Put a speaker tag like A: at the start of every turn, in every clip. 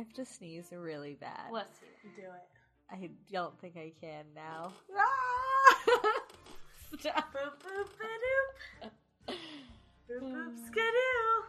A: have to sneeze really bad.
B: Let's see.
C: Do it.
A: I don't think I can now. Ah!
C: Stop. Boop boop ba-doop. Boop boop skidoo.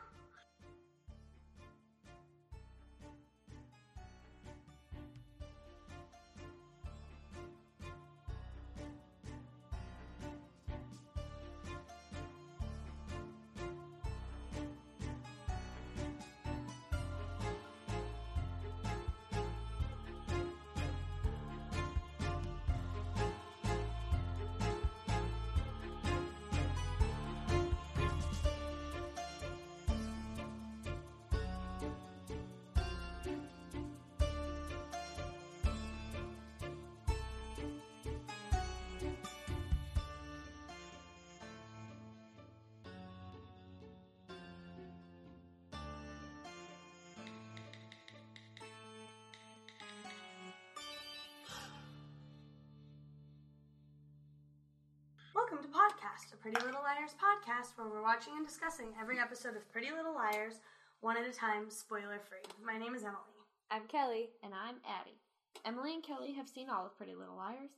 C: Welcome to Podcast, a Pretty Little Liars podcast where we're watching and discussing every episode of Pretty Little Liars one at a time, spoiler free. My name is Emily.
A: I'm Kelly.
B: And I'm Addie. Emily and Kelly have seen all of Pretty Little Liars.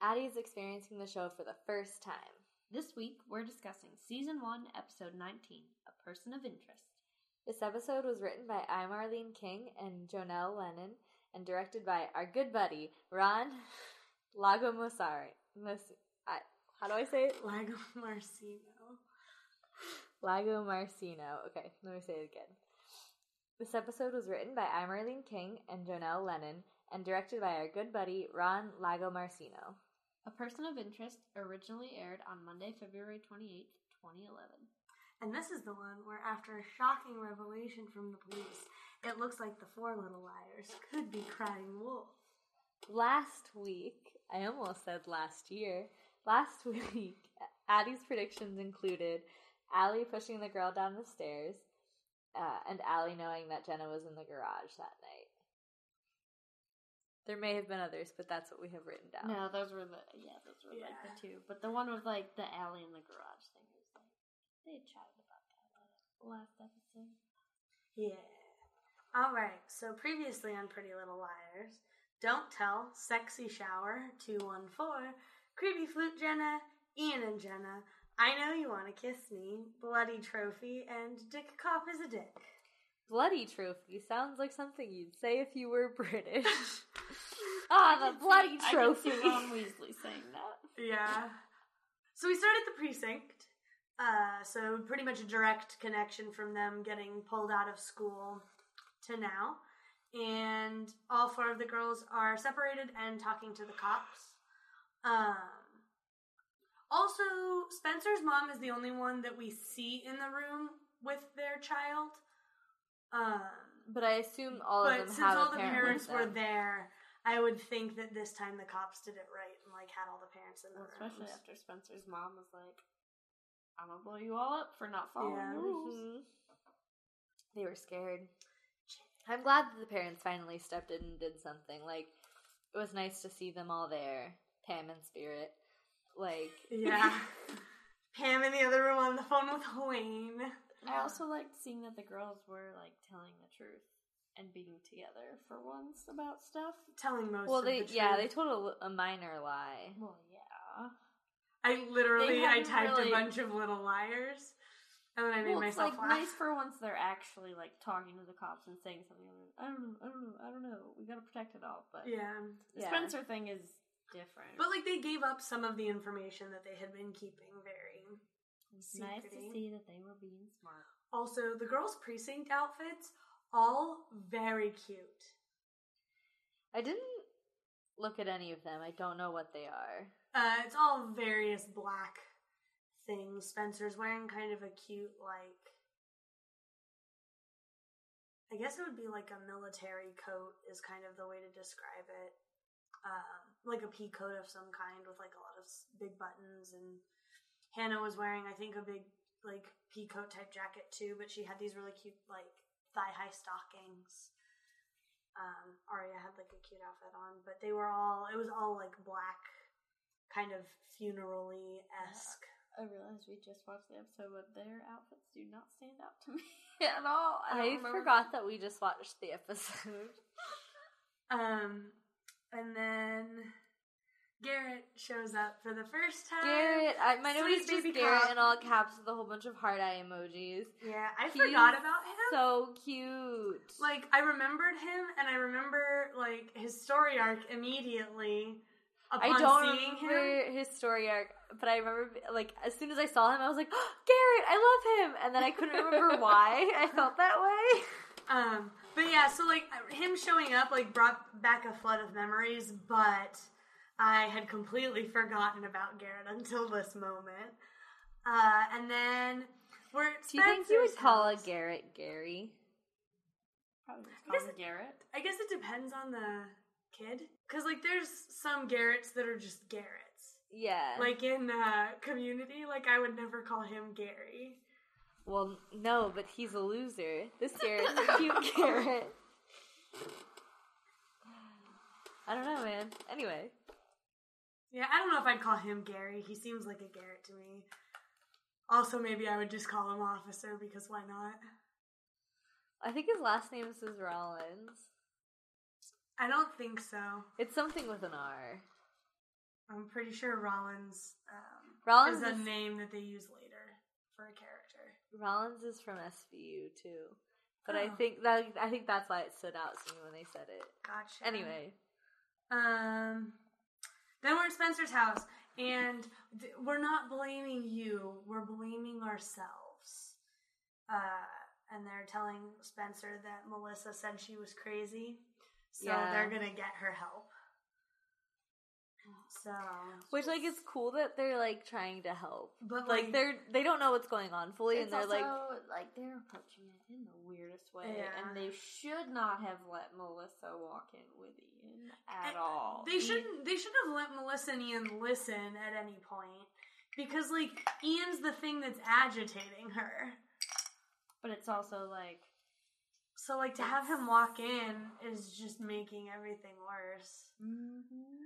A: Addie is experiencing the show for the first time.
B: This week, we're discussing Season 1, Episode 19, A Person of Interest.
A: This episode was written by I. Marlene King and Jonell Lennon and directed by our good buddy, Ron Lagomosari. Mos- I, how do I say it?
C: Lago Marcino.
A: Lagomarsino. Okay, let me say it again. This episode was written by I. King and Jonell Lennon and directed by our good buddy, Ron Lagomarsino.
B: A Person of Interest originally aired on Monday, February 28th, 2011.
C: And this is the one where, after a shocking revelation from the police, it looks like the four little liars could be crying wolf.
A: Last week, I almost said last year, last week, Addie's predictions included Ali pushing the girl down the stairs uh, and Ali knowing that Jenna was in the garage that night. There may have been others, but that's what we have written down.
B: No, those were the yeah, those were like the two. But the one with like the Ali in the garage thing was like they had chatted about that last episode.
C: Yeah. All right. So previously on Pretty Little Liars, Don't Tell, Sexy Shower, 214, Creepy Flute Jenna, Ian and Jenna, I Know You Want to Kiss Me, Bloody Trophy, and Dick Cop is a Dick.
A: Bloody trophy sounds like something you'd say if you were British.
B: Ah,
A: the bloody
B: I
A: trophy.
B: can see Ron Weasley saying that.
C: Yeah. So we start at the precinct. Uh, so pretty much a direct connection from them getting pulled out of school to now. And all four of the girls are separated and talking to the cops. Um, also, Spencer's mom is the only one that we see in the room with their child. Um,
A: but I assume all of them But
C: since
A: have
C: all the
A: parent
C: parents were there, I would think that this time the cops did it right and like had all the parents in the
B: Well,
C: room.
B: especially after Spencer's mom was like, "I'm gonna blow you all up for not following
C: Yeah.
B: the rules."
A: Mhm. They were scared. I'm glad that the parents finally stepped in and did something. Like, it was nice to see them all there. Pam and Spirit. Like,
C: Yeah. Pam in the other room on the phone with Wayne.
B: I also liked seeing that the girls were like telling the truth and being together for once about stuff.
C: telling most
A: well,
C: of
A: they,
C: the
A: yeah, they told a, a minor lie.
B: Well, yeah.
C: I literally I typed
B: really-
C: a bunch of little liars, and then I made
B: well, it's
C: myself
B: like
C: laugh.
B: nice for once they're actually like talking to the cops and saying something. I don't know. I don't know. I don't know. We gotta protect it all. But
C: Yeah,
B: the
A: Yeah.
B: Spencer thing is different.
C: but like they gave up some of the information that they had been keeping very.
B: nice to see that they were being smart.
C: Also, the girls' precinct outfits all very cute.
A: I didn't look at any of them. I don't know what they are.
C: Uh, it's all various black things. Spencer's wearing kind of a cute, like, I guess it would be like a military coat, is kind of the way to describe it. Um, like a pea coat of some kind with like a lot of big buttons. And Hanna was wearing, I think, a big, like, pea coat type jacket too, but she had these really cute, like, thigh high stockings. Um, Aria had like a cute outfit on, but they were all, it was all like black kind of funerally esque.
B: I realized we just watched the episode, but their outfits do not stand out to me. at all. I,
A: I,
B: don't remember
A: forgot that we just watched the episode.
C: Um, and then Garrett shows up for the first time.
A: Garrett, I, my
C: Sweet
A: is just Garrett in all caps with a whole bunch of heart eye emojis.
C: Yeah, I
A: He's
C: forgot about him.
A: So cute.
C: like I remembered him, and I remember like his story arc immediately upon
A: I don't remember
C: him.
A: his story arc, but I remember like as soon as I saw him, I was like, oh, Garrett, I love him, and then I couldn't remember why I felt that way.
C: Um, but yeah, so like him showing up like brought back a flood of memories, but I had completely forgotten about Garrett until this moment. Uh, and then we're at
A: Do you think you would
C: Spencer's
A: call a. Garrett Gary?
B: Probably just
C: I guess
B: him Garrett.
C: I guess it depends on the kid, because like there's some Garretts that are just Garretts.
A: Yeah.
C: Like in uh, Community, like I would never call him Gary.
A: Well, no, but he's a loser. This Garrett's a cute Garrett. I don't know, man. Anyway,
C: Yeah, I don't know if I'd call him Gary. He seems like a Garrett to me. Also, maybe I would just call him Officer because why not?
A: I think his last name is Rollins.
C: I don't think so.
A: It's something with an R.
C: I'm pretty sure Rollins um,
A: Rollins
C: is a
A: is-
C: name that they use later for a character.
A: Rollins is from SVU too, but I
C: Oh.
A: think that I think that's why it stood out to me when they said it.
C: Gotcha.
A: Anyway,
C: Um, then we're at Spencer's house, and th- we're not blaming you. We're blaming ourselves. Uh, and they're telling Spencer that Melissa said she was crazy, so
A: Yeah.
C: they're gonna get her help. So,
A: which like it's cool that they're like trying to help,
C: but
A: like,
C: like,
A: they're they don't know what's going on fully, and they're
B: also,
A: like,
B: like they're approaching it in the weirdest way,
C: Yeah.
B: and they should not have let Melissa walk in with Ian at
C: And
B: all.
C: They shouldn't. They should have let Melissa and Ian listen at any point because, like, Ian's the thing that's agitating her.
B: but it's also like
C: So, like, to have him walk in is just making everything worse.
B: mm-hmm.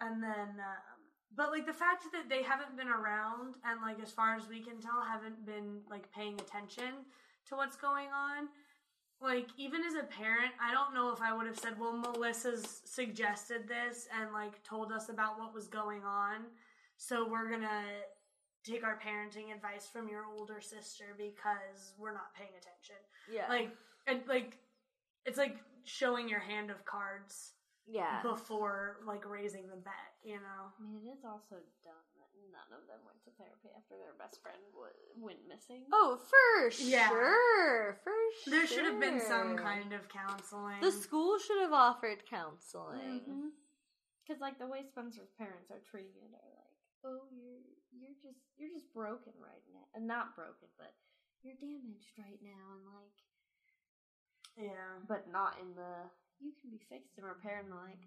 C: And then, um, but like the fact that they haven't been around and, like, as far as we can tell, haven't been like paying attention to what's going on. Like, even as a parent, I don't know if I would have said, well, Melissa's suggested this and, like, told us about what was going on. So we're gonna take our parenting advice from your older sister because we're not paying attention.
A: yeah,
C: Like, and, like, it's like showing your hand of cards
A: yeah,
C: before, like, raising the bet, you know?
B: I mean, it is also dumb that none of them went to therapy after their best friend w- went missing.
A: oh for
C: Yeah.
A: sure, for sure.
C: There should have been some kind of counseling.
A: The school should have offered counseling. Mm-hmm.
B: Because like the way Spencer's parents are treating it are like, oh, you're you're just you're just broken right now, and not broken, but you're damaged right now, and like,
C: Yeah.
B: but not in the you can be fixed and repaired, and like,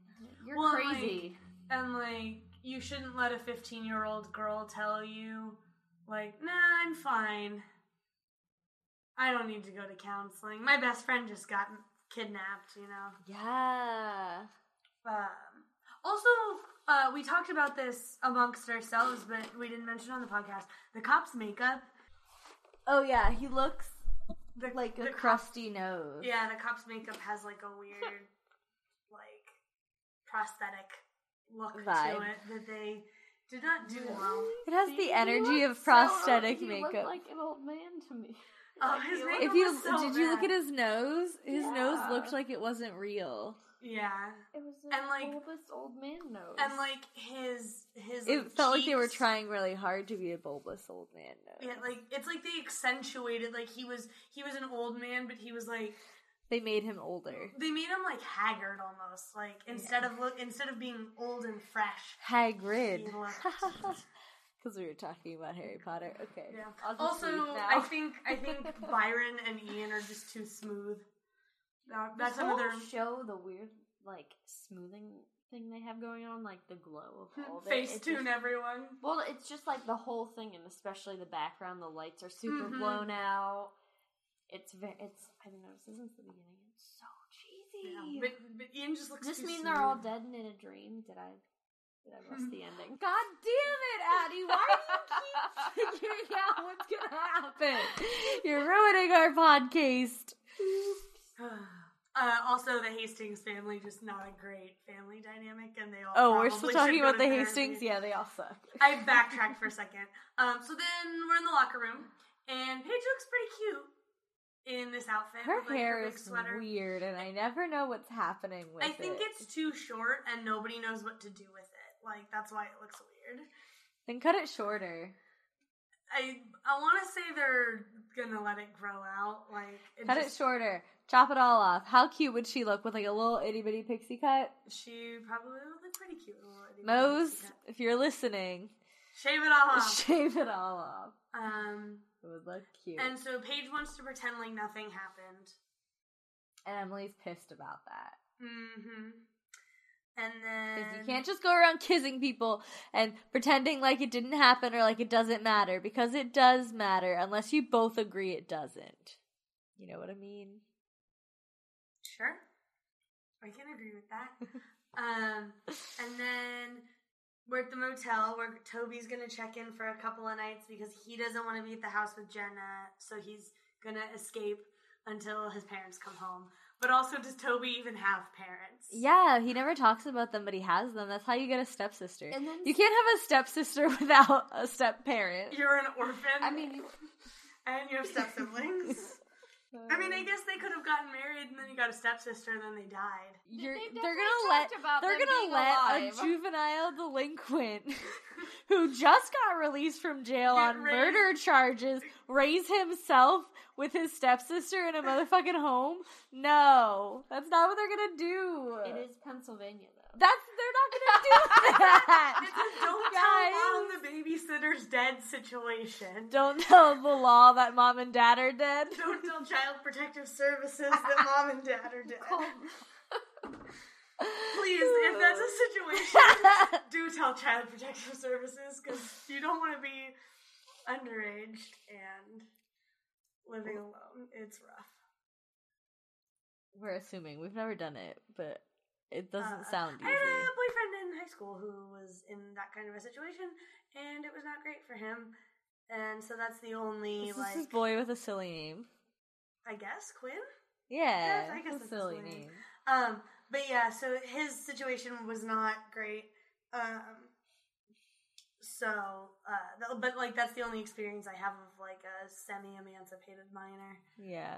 B: you're
C: Well,
B: crazy.
C: And, like, you shouldn't let a 15 year old girl tell you, like, nah, I'm fine. I don't need to go to counseling. My best friend just got kidnapped, you know?
A: Yeah.
C: Um, also, uh, we talked about this amongst ourselves, but we didn't mention it on the podcast. The cop's makeup.
A: Oh yeah, he looks
C: The,
A: like a
C: the cop-
A: crusty nose.
C: Yeah, the cop's makeup has like a weird, like, prosthetic look
A: Vibe.
C: to it that they did not do well.
A: It has
B: See,
A: the
B: he
A: energy
B: looks
A: of
B: so-
A: prosthetic
B: he looked
A: makeup.
B: like an old man to me.
C: Oh,
B: Like,
C: his makeup
A: if you
C: was so
A: did you look at his nose? His nose looked like it wasn't real.
C: Yeah,
B: It was a
C: And, like-
B: bulbous old man nose.
C: and like his his.
A: It
C: like,
A: felt like they were trying really hard to be a bulbous old man nose.
C: Yeah, like it's like they accentuated like he was he was an old man, but he was like
A: They made him older.
C: they made him like haggard almost. Like instead of look instead of being old and fresh,
A: Hagrid.
C: he.
A: Because we were talking about Harry Potter. Okay.
C: Yeah. Also. I think I think Byron and Ian are just too smooth. That- that's
B: This
C: another
B: show. The weird like smoothing thing they have going on, like the glow of all of
C: face tune
B: just-
C: everyone.
B: Well, it's just like the whole thing, and especially the background. The lights are super
C: Mhm.
B: blown out. It's very. It's. I've noticed this since the beginning. It's so cheesy.
C: Yeah, but, but Ian just looks.
B: Does this mean they're all dead and in a dream? Did I Did I miss the ending?
A: God damn it, Addie! Why do you keep figuring out what's gonna happen? You're ruining our podcast.
C: Uh, also, the Hastings family just not a great family dynamic, and they all.
A: Oh, we're still talking about the
C: therapy.
A: Hastings. Yeah, they all suck.
C: I backtracked for a second. Um, so then we're in the locker room, and Paige looks pretty cute in this outfit.
A: Her
C: with, like,
A: hair
C: big
A: is
C: sweater.
A: weird, and I never know what's happening with it.
C: I think
A: it.
C: it's too short, and nobody knows what to do with it. Like that's why it looks weird.
A: Then cut it shorter.
C: I I want to say they're gonna let it grow out. Like it
A: Cut it shorter. Chop it all off. How cute would she look with like a little itty bitty pixie cut?
C: She probably would look pretty cute. with a little
A: Mose,
C: pixie cut.
A: if you're listening,
C: shave it all off.
A: shave it all off.
C: um,
A: It would look cute.
C: and so Paige wants to pretend like nothing happened.
A: And Emily's pissed about that.
C: Mm-hmm. And then
A: you can't just go around kissing people and pretending like it didn't happen or like it doesn't matter. Because it does matter unless you both agree it doesn't. You know what I mean?
C: Sure. I can agree with that. um, and then we're at the motel where Toby's gonna check in for a couple of nights because he doesn't want to be at the house with Jenna, so he's gonna escape until his parents come home. But also, does Toby even have parents?
A: Yeah, he never talks about them, but he has them. That's how you get a stepsister.
B: And then
A: You can't have a stepsister without a step parent.
C: You're an orphan.
B: I mean, you-
C: and you have step siblings. I mean, I guess they could have gotten married and then you got a stepsister and then they died.
A: You're,
B: They
A: they're gonna let
B: about
A: they're gonna let
B: alive.
A: a juvenile delinquent who just got released from jail
C: Get
A: on
C: raised-
A: murder charges raise himself with his stepsister in a motherfucking home. No, that's not what they're gonna do.
B: it is Pennsylvania though.
A: That's they're not gonna do that.
C: Don't tell mom the babysitter's dead situation.
A: Don't tell the law that mom and dad are dead.
C: Don't tell Child Protective Services that mom and dad are dead. Please, if that's a situation, do tell Child Protective Services because you don't want to be underage and living alone. It's rough.
A: We're assuming we've never done it, but it doesn't
C: Uh,
A: sound
C: I had a boyfriend in high school who was in that kind of a situation, and it was not great for him. And so that's the only
A: This
C: like
A: is boy with a silly name.
C: I guess Quinn.
A: Yeah,
C: I guess
A: it's a
C: that's a
A: silly
C: silly name.
A: name.
C: Um, but yeah, so his situation was not great. Um, so, uh, th- but like that's the only experience I have of like a semi-emancipated minor.
A: Yeah.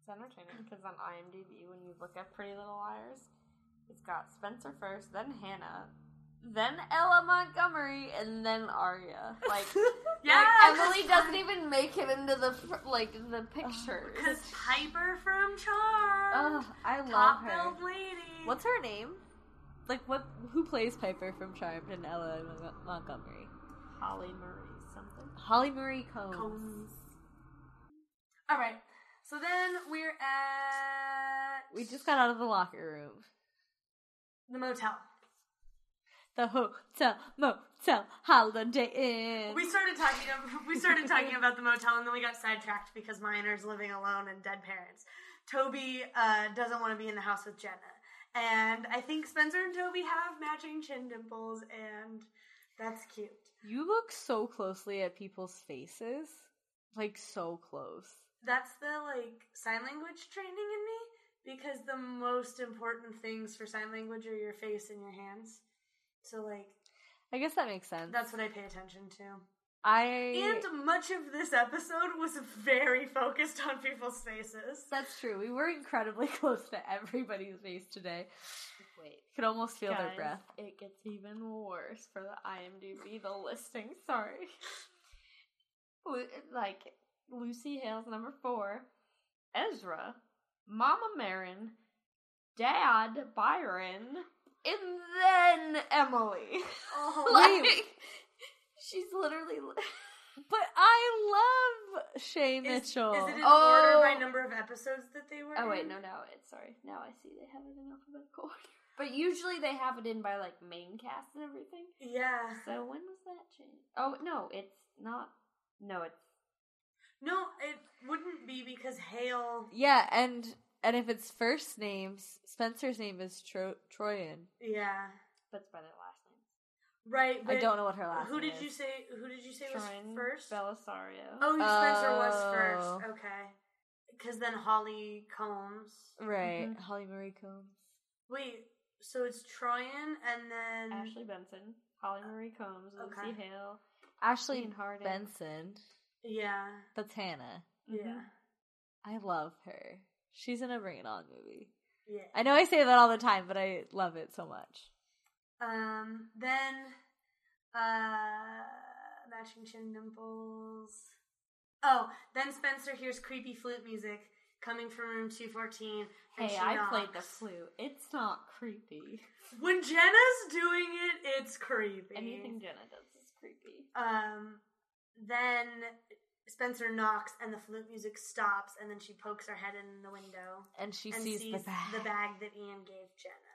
B: It's entertaining because on IMDb, when you look at Pretty Little Liars, it's got Spencer first, then Hanna, then Ella Montgomery, and then Aria. Like,
C: Yeah,
B: like, Emily doesn't even make it into the like the pictures.
C: because Piper from Charm,
A: Oh, I love
C: top
A: her.
C: billed lady.
A: What's her name? Like what? Who plays Piper from Charmed and Ella Mon- Montgomery?
B: Holly Marie something.
A: Holly Marie Combs.
C: Combs. All right, so then we're at
A: We just got out of the locker room.
C: the motel.
A: The hotel, motel, holiday inn.
C: We started talking. We started talking about the motel, and then we got sidetracked because Miner's living alone and dead parents. Toby uh, doesn't want to be in the house with Jenna, and I think Spencer and Toby have matching chin dimples, and that's cute.
A: you look so closely at people's faces, like so close.
C: That's the like sign language training in me because the most important things for sign language are your face and your hands. So like
A: I guess that makes sense.
C: that's what I pay attention to.
A: I
C: And much of this episode was very focused on people's faces.
A: that's true. We were incredibly close to everybody's face today.
B: Wait.
A: Could almost feel their breath.
B: It gets even worse for the IMDb, the listing. Sorry. Like, Lucy Hale's number four, Ezra, Mama Marin, Dad Byron, and then Emily.
C: Oh,
B: like, she's literally.
A: But I love Shay Mitchell.
C: is it in
B: Oh.
C: order by oh. number of episodes that they were
B: Oh wait,
C: in?
B: no, now it's sorry. Now I see they have it in alphabetical order. But usually they have it in by like main cast and everything.
C: Yeah.
B: So when was that changed? Oh no, it's not. No, it's
C: No, it wouldn't be because Hale.
A: yeah, and and if it's first names, Spencer's name is Tro- Troian.
C: Yeah.
B: but it's by names.
C: Right.
A: I
C: but
A: don't know what her last
C: Who
A: name
C: did you say? Who did you say was
B: Shrine
C: first?
B: Bellisario.
C: Oh, Spencer was
A: Oh.
C: first. Okay. Because then Holly Combs.
A: Right,
B: Mhm.
A: Holly Marie Combs.
C: Wait, so it's Troian and then
B: Ashley Benson, Holly Marie Combs, Lucy
C: Okay.
B: Hale,
A: Ashley
B: Ian Harding.
A: Benson.
C: yeah,
A: That's Hanna.
B: Mm-hmm.
C: yeah,
A: I love her. She's in a Bring It On movie.
C: yeah.
A: I know I say that all the time, but I love it so much.
C: Um, then, uh, matching chin dimples. Oh, then Spencer hears creepy flute music coming from room two fourteen. and
B: Hey,
C: she
B: I played the flute. It's not creepy.
C: When Jenna's doing it, it's creepy.
B: Anything Jenna does is creepy.
C: Um, then Spencer knocks and the flute music stops, and then she pokes her head in the window
A: And she
C: and
A: sees,
C: sees
A: the bag.
C: that Ian gave Jenna.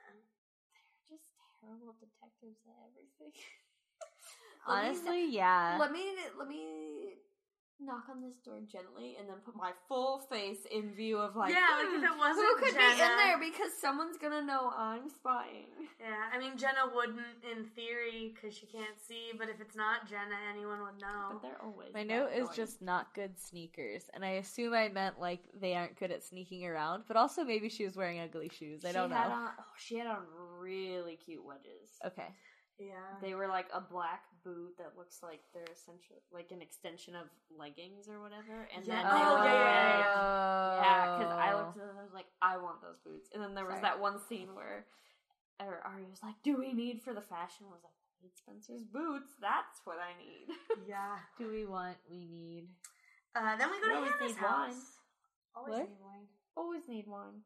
B: Terrible detectives at everything.
A: Honestly, yeah.
B: let me let me knock on this door gently and then put my full face in view of like
C: Yeah, like if
B: "Hmm,
C: it wasn't
B: who could be in there because someone's gonna know I'm spying.
C: Yeah, I mean Jenna wouldn't in theory because she can't see, but if it's not Jenna, anyone would know.
B: But they're always
A: My
B: that
A: note is just not good sneakers, and I assume I meant like they aren't good at sneaking around, but also maybe she was wearing ugly shoes. I
B: She
A: don't know.
B: had on, oh, she had on really cute wedges.
A: okay.
C: Yeah,
B: They were like a black boot that looks like they're essentially like an extension of leggings or whatever. And
C: Yeah.
B: then
C: Oh,
B: they were
C: yeah, yeah,
B: red.
C: yeah,
B: Yeah, because I looked at them and I was like, I want those boots. And then there was
A: Sorry.
B: that one scene where or Ari was like, Do we need for the fashion? I was like, I need Spencer's boots. That's what I need.
C: yeah.
A: Do we want? We need.
C: Uh, then we go
B: We
C: to
B: always
C: Hanna's
B: need wine.
C: house. Always
A: What?
C: need wine.
B: Always need one.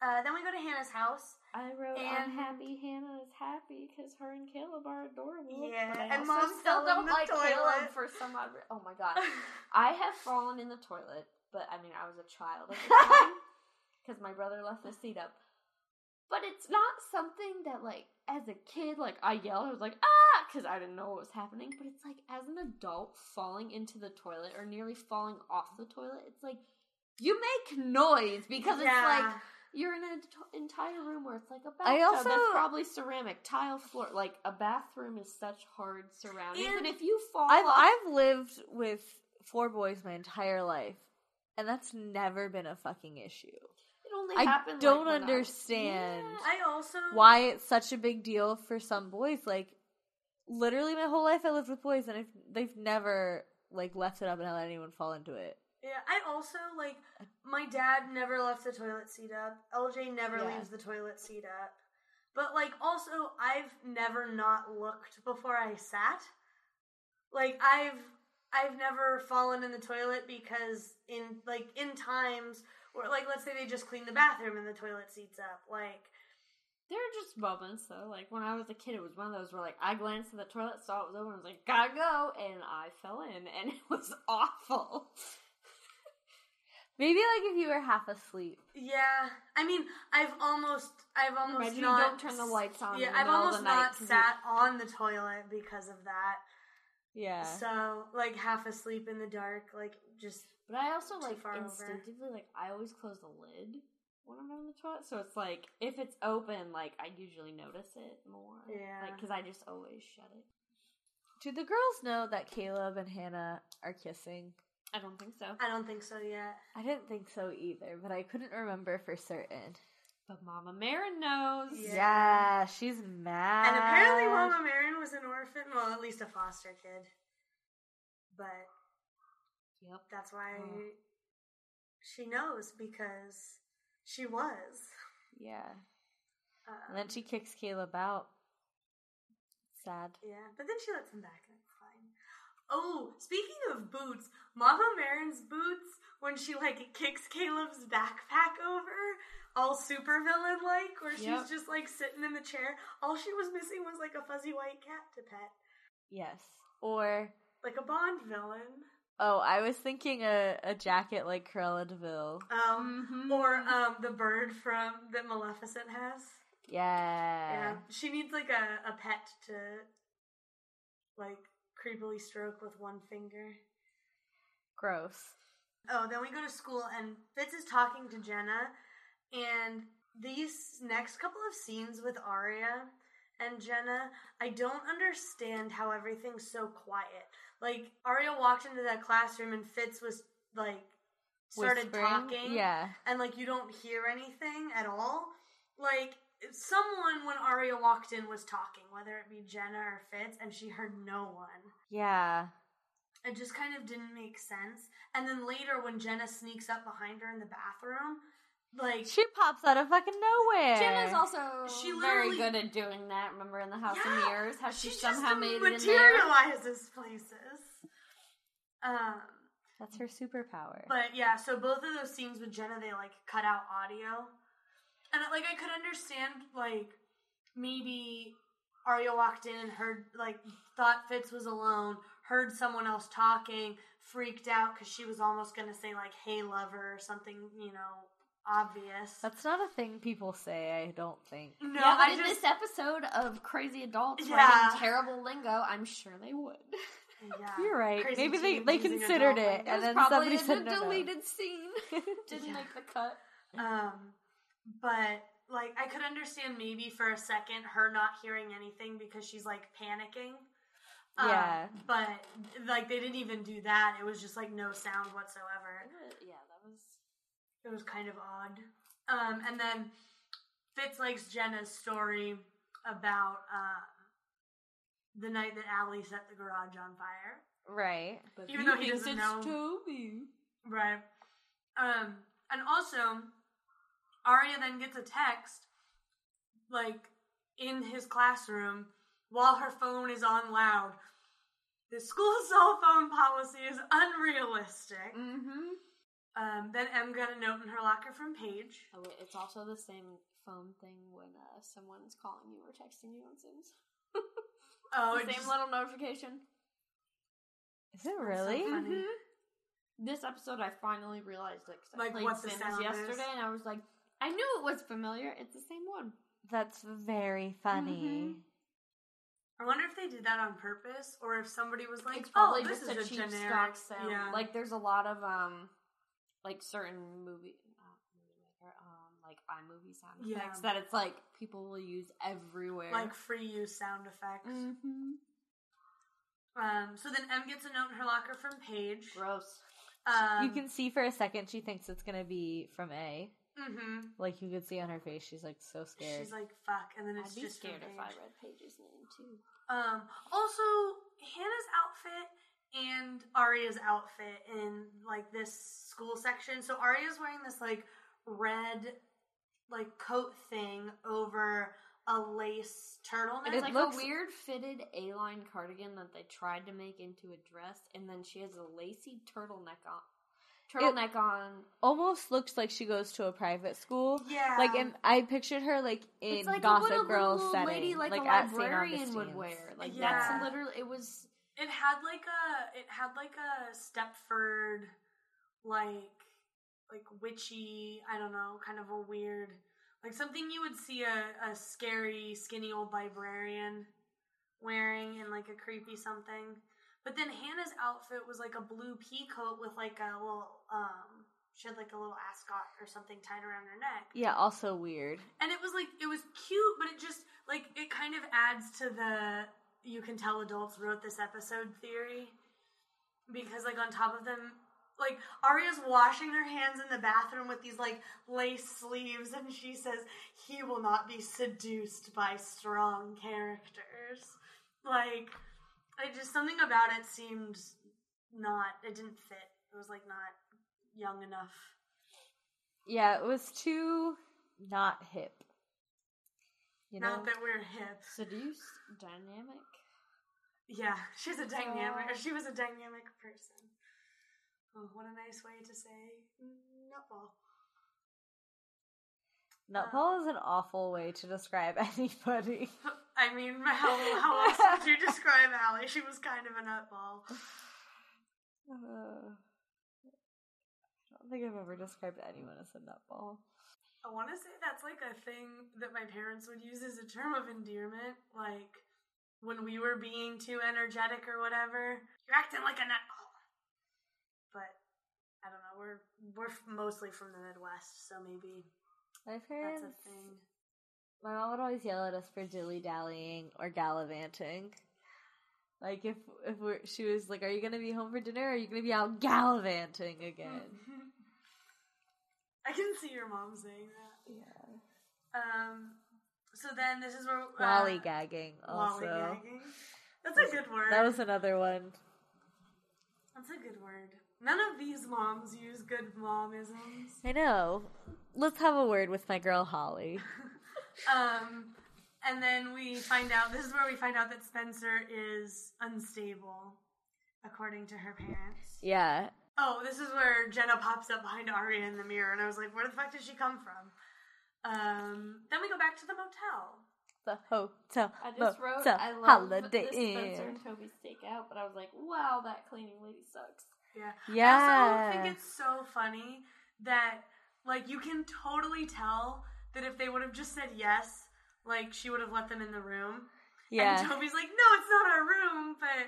C: Uh, then we go to Hanna's house.
B: I wrote
C: And-
B: unhappy Hanna is happy because her and Caleb are adorable.
C: Yeah, and Mom
B: still don't
C: the
B: like
C: toilet.
B: Caleb for some odd. Re- oh my god, I have fallen in the toilet, but I mean I was a child at the time because my brother left the seat up. But it's not something that like as a kid like I yelled. I was like ah because I didn't know what was happening. But it's like as an adult falling into the toilet or nearly falling off the toilet. It's like you make noise because it's like you're in an ent- entire room where it's like a bathtub
A: I also-
B: that's probably ceramic, tile floor. Like a bathroom is such hard surroundings, and,
C: And
B: if you fall,
A: I've
B: off,
A: I've lived with four boys my entire life, and that's never been a fucking issue.
B: it only happens.
A: I
B: happened.
A: don't
B: like, when I
A: understand.
B: Yeah.
C: I also
A: Why it's such a big deal for some boys? Like, literally, my whole life I lived with boys, and if they've never like left it up and let anyone fall into it.
C: Yeah, I also like my dad never left the toilet seat up. LJ never
A: Yeah.
C: leaves the toilet seat up. But like also I've never not looked before I sat. Like I've I've never fallen in the toilet because in like in times where like let's say they just clean the bathroom and the toilet seat's up. Like
B: There are just moments though. Like when I was a kid, it was one of those where like I glanced at the toilet, saw it was open, and was like, "Gotta go," and I fell in, and it was awful.
A: Maybe like if you were half asleep.
C: yeah, I mean, I've almost, I've almost
B: Imagine you
C: not.
B: don't turn the lights on
C: Yeah, I've almost not
B: 'cause you-
C: sat on the toilet because of that.
A: Yeah.
C: So, like half asleep in the dark, like just
B: But I also like
C: far over.
B: instinctively like I always close the lid when I'm in the toilet, so it's like if it's open, like I usually notice it more.
C: Yeah.
B: like because I just always shut it.
A: Do the girls know that Caleb and Hanna are kissing?
B: I don't think so.
C: I don't think so yet.
A: I didn't think so either, but I couldn't remember for certain.
B: But Mama Marin knows.
C: Yeah.
A: Yeah, she's mad.
C: And apparently, Mama Marin was an orphan. Well, at least a foster kid. But
B: Yep.
C: that's why
A: Oh.
C: she knows because she was.
A: Yeah.
C: Um,
A: And then she kicks Caleb out. Sad.
C: Yeah, but then she lets him back, and it's fine. Oh, speaking of boots, Mama Marin's boots when she like kicks Caleb's backpack over, all supervillain like, where she's
B: Yep.
C: just like sitting in the chair. All she was missing was like a fuzzy white cat to pet,
A: Yes. Or
C: like a Bond villain.
A: oh, I was thinking a, a jacket like Cruella de Vil.
C: Um,
B: Mhm.
C: or um, the bird from that Maleficent has.
A: Yeah.
C: Yeah, she needs like a, a pet to like creepily stroke with one finger.
A: Gross.
C: Oh, then we go to school and Fitz is talking to Jenna, and these next couple of scenes with Aria and Jenna, I don't understand how everything's so quiet. Like Aria walked into that classroom and Fitz was like started
A: Whispering?
C: talking.
A: Yeah.
C: and like you don't hear anything at all. Like someone when Aria walked in was talking, whether it be Jenna or Fitz, and she heard no one.
A: Yeah.
C: It just kind of didn't make sense. And then later when Jenna sneaks up behind her in the bathroom, like
A: She pops out of fucking nowhere.
B: Jenna's also
C: She
B: very good at doing that. Remember in the House
C: Yeah,
B: of Mirrors, how she,
C: she
B: somehow
C: just
B: made it in there.
C: materializes places. Um
A: That's her superpower.
C: But yeah, so both of those scenes with Jenna, they like cut out audio, and like I could understand like maybe Aria walked in and heard like thought Fitz was alone, heard someone else talking, freaked out because she was almost gonna say like "Hey lover" or something, you know, obvious.
A: That's not a thing people say, I don't think.
C: no,
B: yeah, but
C: I
B: in
C: just
B: this episode of Crazy Adults
C: Yeah.
B: writing terrible lingo, I'm sure they would.
C: yeah.
A: You're right.
C: Crazy
A: Maybe they, they considered it, and then somebody said
B: a
A: no, no.
B: deleted scene. Didn't
C: Yeah.
B: make the cut.
C: Um, but like I could understand maybe for a second her not hearing anything because she's like panicking. Um,
A: Yeah.
C: But like they didn't even do that. It was just like no sound whatsoever.
B: Yeah, that was.
C: It was kind of odd. Um, and then Fitz likes Jenna's story about uh, the night that Ali set the garage on fire.
A: Right.
B: But
C: Even though he doesn't know.
B: Toby.
C: Right. Um, and also, Aria then gets a text, like, in his classroom while her phone is on loud. The school cell phone policy is unrealistic.
B: Mm-hmm.
C: Um, then Em got a note in her locker from Paige.
B: Oh wait, it's also the same phone thing when uh, someone is calling you or texting you on Sims.
C: Oh,
B: the same
C: just-
B: little notification.
A: Is it
C: so
A: really?
C: funny.
B: Mhm. This episode, I finally realized it 'cause I
C: Like,
B: played
C: what the
B: Sims
C: sound
B: yesterday,
C: is.
B: and I was like, I knew it was familiar. It's the same one.
A: That's very funny.
B: Mhm.
C: I wonder if they did that on purpose or if somebody was like,
B: it's probably
C: oh, this
B: just
C: is
B: a,
C: a
B: cheap
C: generic.
B: stock sound.
C: Yeah.
B: Like there's a lot of um, like certain movie, uh, um, like iMovie sound
C: Yeah.
B: effects that it's like people will use everywhere.
C: like free use sound effects.
B: mm-hmm.
C: Um, so then Em gets a note in her locker from Paige.
B: gross.
C: Um,
A: you can see for a second she thinks it's gonna be from A.
C: hmm
A: Like you could see on her face, she's like so scared.
C: She's like, "Fuck," and then it's
B: I'd be
C: just
B: scared if I read Paige's name too.
C: Um, also, Hanna's outfit and Aria's outfit in like this school section. So Aria's wearing this like red like coat thing over a lace turtleneck.
B: It's
A: It
B: like
A: looks-
B: a weird fitted A-line cardigan that they tried to make into a dress, and then she has a lacy turtleneck on. Turtleneck on.
A: Almost looks like she goes to a private school.
C: yeah,
A: Like, and I pictured her like in
B: it's like
A: Gossip
B: a little,
A: Girl
B: little
A: setting,
B: lady, like, a
A: at St.
B: librarian would wear. Like
C: Yeah.
B: that's literally. It was.
C: it had like a it had like a Stepford like like witchy. I don't know, kind of a weird like something you would see a, a scary skinny old librarian wearing in like a creepy something. But then Hanna's outfit was like a blue pea coat with like a little um she had like a little ascot or something tied around her neck.
A: Yeah, also weird.
C: And it was like it was cute, but it just like it kind of adds to the you can tell adults wrote this episode theory because like on top of them like Aria's washing her hands in the bathroom with these like lace sleeves and she says he will not be seduced by strong characters. Like I just something about it seemed not it didn't fit. It was like not young enough.
A: Yeah, it was too not hip. You know,
C: Not that we're hip.
B: Seduced, dynamic.
C: Yeah, she's a dynamic.
B: Uh,
C: she was a dynamic person. Oh, what a nice way to say nutball.
A: Nutball is an awful way to describe anybody.
C: I mean, how how else would you describe Ali? She was kind of a nutball.
A: Uh, I don't think I've ever described anyone as a nutball.
C: I want to say that's like a thing that my parents would use as a term of endearment, like when we were being too energetic or whatever. You're acting like a nutball. But I don't know. We're we're mostly from the Midwest, so maybe
A: My parents.
C: that's a thing.
A: My mom would always yell at us for dilly dallying or gallivanting. Like if if we're, she was like, "Are you gonna be home for dinner? or Are you gonna be out gallivanting again?"
C: I can see your mom saying that.
A: yeah,
C: Um. So then this is where uh,
A: lollygagging. Also,
C: lollygagging. That's a good word.
A: that was another one.
C: That's a good word. None of these moms use good momisms.
A: I know. Let's have a word with my girl Holly.
C: Um, and then we find out this is where we find out that Spencer is unstable, according to her parents.
A: Yeah,
C: Oh, this is where Jenna pops up behind Aria in the mirror, and I was like, where the fuck did she come from? Um, then we go back to the motel.
A: the hotel.
B: I just wrote,
A: motel
B: I love
A: Holiday
B: this
A: Inn.
B: Spencer and Toby stakeout, but I was like, wow, that cleaning lady sucks.
C: Yeah.
A: Yeah.
C: I also think it's so funny that, like, you can totally tell that if they would have just said yes, like, she would have let them in the room.
A: yeah.
C: And Toby's like, no, it's not our room, but.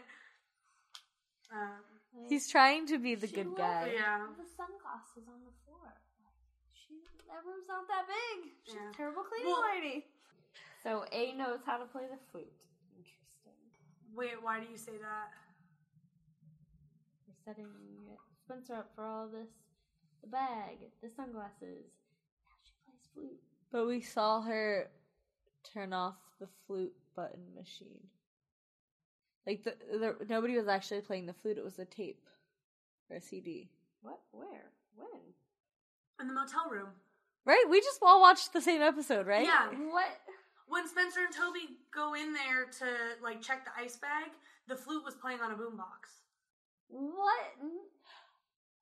C: Um,
A: He's trying to be the
B: She
A: good
B: left
A: guy.
C: yeah.
B: The sunglasses on the floor. She, that room's not that big. She's
C: Yeah.
B: a terrible cleaning
C: Well-
B: lady. So A knows how to play the flute. Interesting.
C: Wait, why do you say that?
B: We're setting Spencer up for all this. The bag, the sunglasses. Now she plays flute.
A: But we saw her turn off the flute button machine. Like the, the nobody was actually playing the flute; it was a tape or a CD.
B: What? Where? When?
C: In the motel room.
A: Right? We just all watched the same episode, right?
C: Yeah.
B: What?
C: When Spencer and Toby go in there to, like, check the ice bag, the flute was playing on a boombox.
B: What?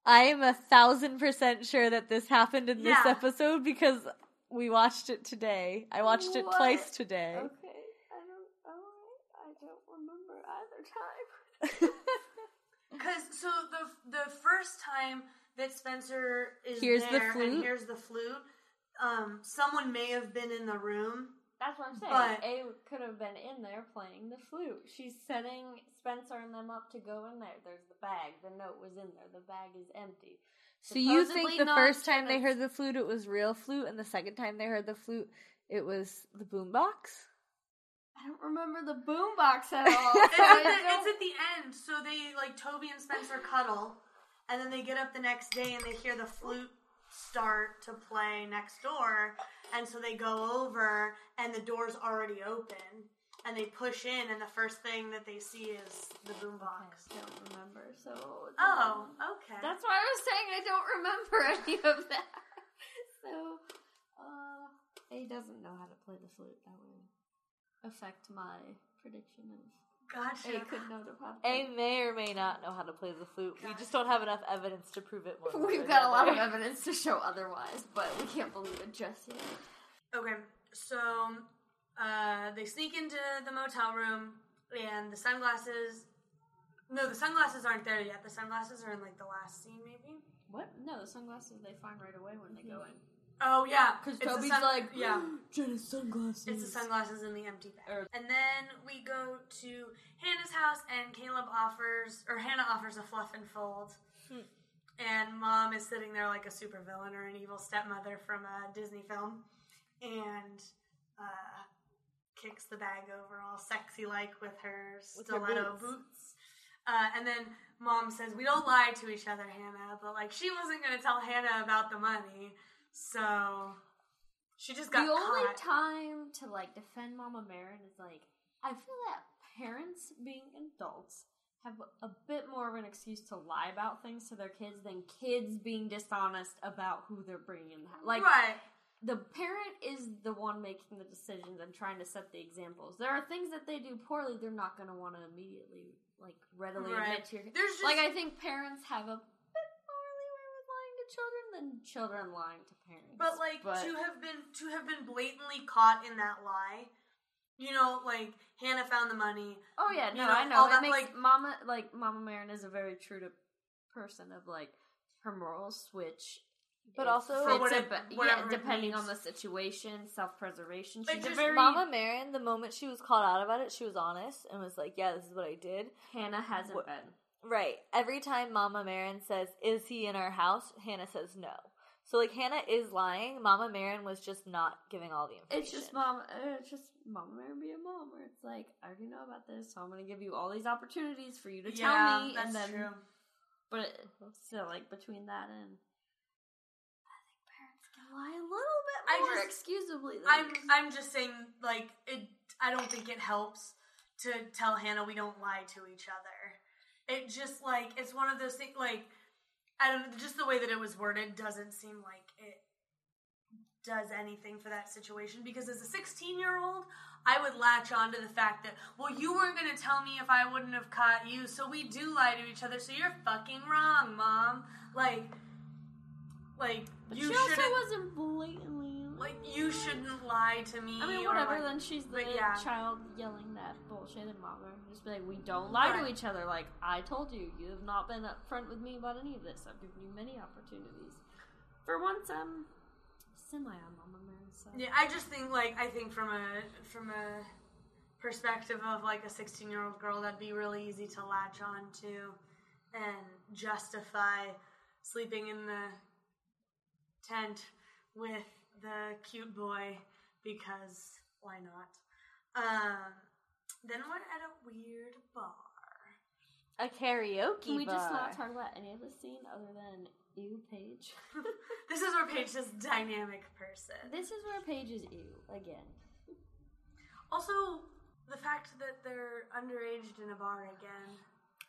A: I am a thousand percent sure that this happened in this
C: Yeah.
A: episode because we watched it today. I watched it twice today.
B: Okay. I don't. Alright. I don't remember either time.
C: Because, so the the first time that Spencer is
A: Hears the
C: there
A: flute?
C: and hears the flute, um, someone may have been in the room.
B: That's what I'm saying.
C: But-
B: A could have been in there playing the flute. She's setting Spencer and them up to go in there. There's the bag. The note was in there. The bag is empty.
A: So you think the first time they heard the flute, it was real flute, and the second time they heard the flute, it was the boombox?
B: I don't remember the boombox at all.
C: It's at, the, it's at the end. So they like Toby and Spencer cuddle, and then they get up the next day and they hear the flute start to play next door, and so they go over and the door's already open, and they push in, and the first thing that they see is the boombox.
B: I don't remember. So
C: Oh, okay.
B: that's why I was saying I don't remember any of that. So, uh, A doesn't know how to play the flute. That will affect my prediction of
C: gotcha.
B: A could know how to play.
A: A may or may not know how to play the flute. We just don't have enough evidence to prove it one
B: We've got
A: the
B: a lot of evidence to show otherwise, but we can't believe it just yet.
C: Okay, so uh, they sneak into the motel room, and the sunglasses. No, the sunglasses aren't there yet. The sunglasses are in like the last scene, maybe.
B: What? No, the sunglasses they find right away when they go in.
C: Oh yeah,
B: Because Toby's
C: sun-
B: like,
C: yeah,
B: Jenna's sunglasses.
C: it's the sunglasses in the empty bag.
B: Or-
C: And then we go to Hanna's house, and Caleb offers, or Hanna offers a fluff and fold.
A: Hmm.
C: And mom is sitting there like a supervillain or an evil stepmother from a Disney film, and uh, kicks the bag over all sexy like with her
A: With her
C: stiletto
A: boots.
C: boots. Uh, and then mom says, "We don't lie to each other, Hanna." But like, she wasn't going to tell Hanna about the money, so she just got
B: the only
C: caught.
B: time to like defend Mama Marin is like I feel that parents being adults have a bit more of an excuse to lie about things to their kids than kids being dishonest about who they're bringing in. Like
C: right.
B: the parent is the one making the decisions and trying to set the examples. There are things that they do poorly they're not going to want to immediately like readily
C: Right.
B: admit to your
C: There's just
B: like I think parents have a bit more leeway with lying to children than children lying to parents.
C: But like
B: But-
C: to have been to have been blatantly caught in that lie, you know, like Hanna found the money.
B: Oh yeah,
C: you
B: no,
C: know,
B: I know.
C: all
B: It
C: that,
B: makes
C: like-
B: Mama like Mama Marin is a very true to person of like her morals switch.
A: But also-
C: For
B: it's
C: whatever-
B: a,
C: whatever
B: yeah,
C: it
B: depending
C: needs.
B: on the situation, self preservation.
C: But
B: She's
C: just
B: very
A: Mama Marin, the moment she was called out about it, she was honest and was like, "Yeah, this is what I did."
B: Hanna hasn't
A: What-
B: been.
A: Right. Every time Mama Marin says, "Is he in our house?" Hanna says no. So like Hanna is lying. Mama Marin was just not giving all the information.
B: It's just mom. uh, It's just mom Marin being a mom. Where it's like I already know about this, so I'm gonna give you all these opportunities for you to tell
C: yeah,
B: me,
C: that's
B: and then.
C: true.
B: But it, still, like between that and, I think parents can lie a little bit
C: I
B: more
C: just-
B: excusably. Than
C: I'm I'm just saying like it I don't think it helps to tell Hanna we don't lie to each other. It just like it's one of those things like I don't just the way that it was worded doesn't seem like it does anything for that situation because as a 16 year old I would latch on to the fact that well you weren't going to tell me if I wouldn't have caught you so we do lie to each other so you're fucking wrong mom. Like like
B: But
C: you
B: she also wasn't blatantly
C: like you shouldn't lie to me
B: I mean,
C: or,
B: whatever.
C: like-
B: then she's the
C: but yeah.
B: child yelling that bullshit at mom. Just be like, we don't lie to each other. Like I told you, you have not been upfront with me about any of this. I've given you many opportunities. For once, I'm semi on Mama Mary. So
C: Yeah, I just think like I think from a from a perspective of like a 16 year old girl, that'd be really easy to latch on to and justify sleeping in the tent with the cute boy because why not? Um, then we're at a weird bar.
A: a karaoke
B: Can we
A: bar.
B: just not talk about any of the scene other than ew, Paige?
C: This is where Paige is dynamic person.
B: this is where Paige is ew again.
C: Also, the fact that they're underaged in a bar again.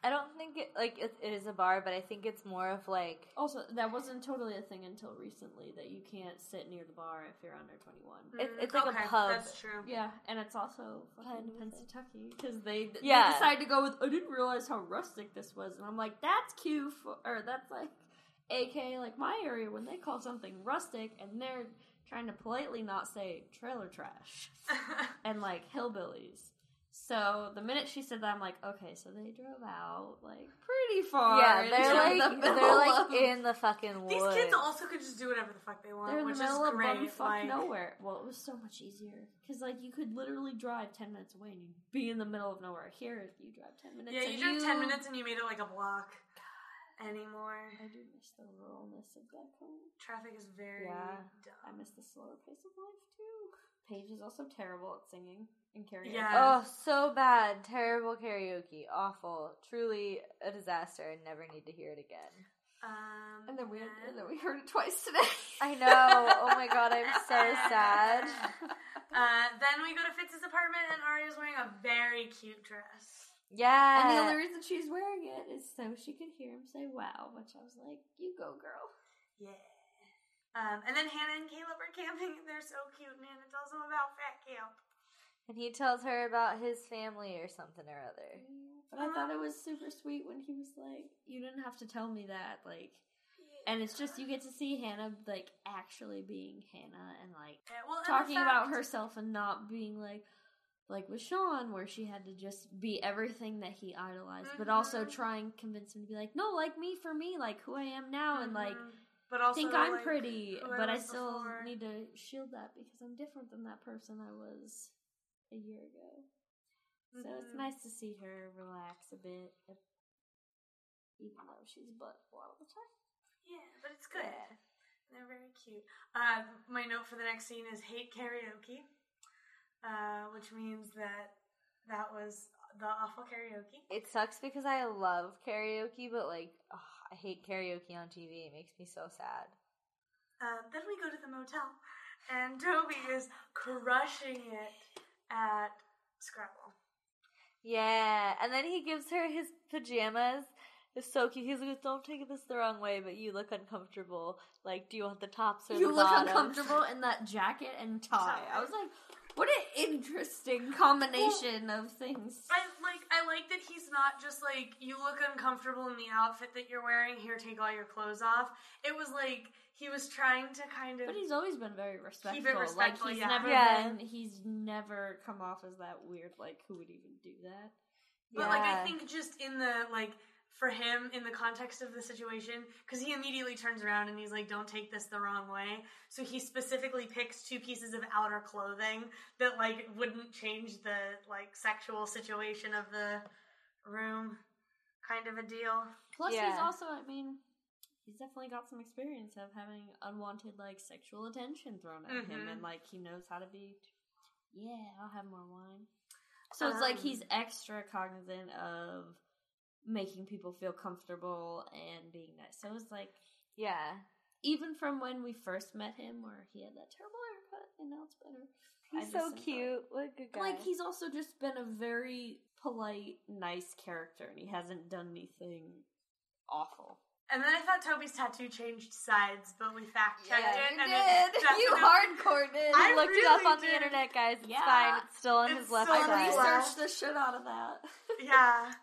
A: I don't think it like it, it is a bar, but I think it's more of like
B: Also, that wasn't totally a thing until recently that you can't sit near the bar if you're under 21.
A: It's-
C: Mm,
A: it's like a pub.
C: That's true.
B: Yeah, and it's also
A: Kind
B: fucking
A: of a
B: because they
A: Yeah.
B: they decided to go with. I didn't realize how rustic this was, and I'm like, that's cute, for, or that's like, AK like my area when they call something rustic, and they're trying to politely not say trailer trash and like hillbillies. So the minute she said that, I'm like, okay, so they drove out like pretty far.
A: yeah, they're like
B: the
A: they're like
B: of-
A: in the fucking woods.
C: These kids also could just do whatever the fuck they want,
B: They're in the middle
C: is
B: of
C: great.
B: bumfuck
C: like,
B: nowhere. Well, it was so much easier because like you could literally drive ten minutes away and you'd be in the middle of nowhere. Here, if you drive ten minutes.
C: Yeah,
B: and
C: you drove ten minutes and you made it like a block. Anymore,
B: I do miss the ruralness of back home.
C: traffic is very
A: Yeah.
B: I miss the slower pace of life too. Paige is also terrible at singing and karaoke.
C: Yeah.
A: Oh, so bad. Terrible karaoke. Awful. Truly a disaster. I never need to hear it again.
C: Um,
B: And then we and then we heard it twice today.
A: I know. Oh my god, I'm so sad.
C: Uh, then we go to Fitz's apartment, and Aria's wearing a very cute dress.
A: Yeah.
B: And the only reason she's wearing it is so she could hear him say "wow," which I was like, "You go, girl."
C: Yeah. Um, and then Hanna and Caleb are camping, and they're so cute. And Hanna tells them about Fat Camp.
A: And he tells her about his family or something or other.
B: But I thought it was super sweet when he was like, "You didn't have to tell me that." Like, and it's just you get to see Hanna like actually being Hanna and like
C: Yeah, well, and the
B: talking about herself and not being like like with Sean where she had to just be everything that he idolized, but also
C: Mhm.
B: try and convince him to be like, "No, like me for me, like who I am now and like
C: Mhm. but also
B: think I'm
C: like,
B: pretty,
C: who I
B: but I still
C: before.
B: need to shield that because I'm different than that person I was a year ago." So it's
C: Mhm.
B: nice to see her relax a bit, uh, even though she's butt a lot of the time.
C: Yeah, but it's good.
A: Yeah.
C: They're very cute. Uh, my note for the next scene is hate karaoke, uh, which means that that was the awful karaoke.
A: It sucks because I love karaoke, but like, ugh, I hate karaoke on TV. It makes me so sad.
C: Um, then we go to the motel, and Toby is crushing it at Scrabble.
A: Yeah, and then he gives her his pajamas. It's so cute. He's like, "Don't take this the wrong way, but you look uncomfortable. Like, do you want the tops or
B: You
A: the
B: look
A: bottoms?"
B: uncomfortable in that jacket and tie. I was like, what an interesting combination of things.
C: I like I like that he's not just like you look uncomfortable in the outfit that you're wearing. Here, take all your clothes off. It was like he was trying to kind of.
B: But he's always been very respectful.
C: respectful,
B: like he's
C: yeah.
B: never
A: Yeah.
B: been. He's never come off as that weird. Like who would even do that?
C: But like I think just in the like for him in the context of the situation, because he immediately turns around and he's like, "Don't take this the wrong way." So he specifically picks two pieces of outer clothing that like wouldn't change the like sexual situation of the room, kind of a deal.
B: Plus, he's also. I mean, he's definitely got some experience of having unwanted like sexual attention thrown at him,
C: Mhm.
B: and like he knows how to be. Yeah, I'll have more wine. So it's like
C: Um,
B: he's extra cognizant of making people feel comfortable and being nice. So it was like
A: Yeah.
B: even from when we first met him, where he had that terrible haircut, and now it's better.
A: He's so
B: think that-
A: cute. What a good guy.
B: Like he's also just been a very polite, nice character, and he hasn't done anything awful.
C: And then I thought Toby's tattoo changed sides, but we fact checked it.
B: you
C: and
B: did.
C: It
B: you
C: definitely-
B: hardcore did.
C: I
A: I looked it up
C: really
A: on the internet, guys. It's
B: Yeah.
A: fine. It's still on
C: It's
A: his left
C: still
B: I
C: on
B: researched the shit out of that.
C: Yeah,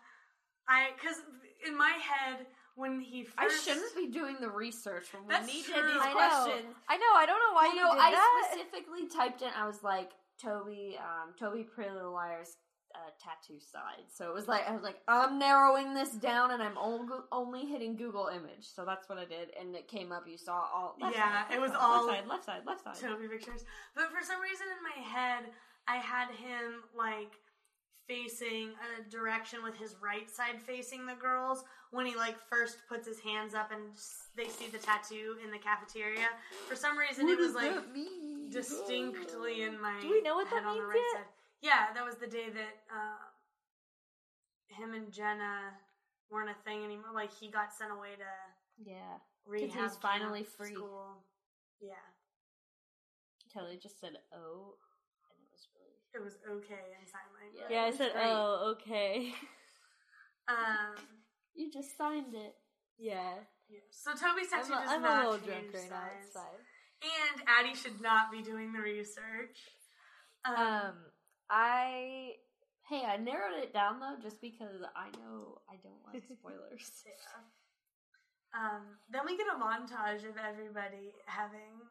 C: I because in my head when he first,
B: I shouldn't be doing the research when
C: That's
B: we needed
C: true.
B: these
A: I know.
B: questions.
A: I know. I don't know why
B: Well,
A: you
B: no,
A: did
B: I
A: that.
B: specifically typed in. I was like Toby, um, Toby Pretty Little Liars uh, tattoo side. So it was like I was like I'm narrowing this down, and I'm only only hitting Google image. So that's what I did, and it came up. You saw all. left
C: Yeah,
B: side,
C: it was
B: left
C: all-
B: side, left side, left side.
C: Toby pictures. But for some reason in my head, I had him like facing a direction with his right side facing the girls when he like first puts his hands up and they see the tattoo in the cafeteria. For some reason, it was like distinctly in my
A: Do we know what
C: head
A: that means
C: right
A: yet?
C: side. Yeah, that was the day that uh, him and Jenna weren't a thing anymore. Like he got sent away to
B: Yeah,
C: rehab.
B: He was
C: finally
B: free.
C: School. Yeah,
B: Kelly just said "oh," and it was really.
C: It was okay in sign language.
A: yeah, I said,
B: great.
A: oh, okay.
C: Um.
B: You just signed it.
A: yeah.
C: Yeah. So Toby's
A: I'm,
C: tattoo
A: a,
C: does
A: I'm a little drunk right now. It's fine.
C: And Addie should not be doing the research. Um,
A: Um, I
B: Hey, I narrowed it down though, just because I know I don't like spoilers.
C: yeah. Um, then we get a montage of everybody having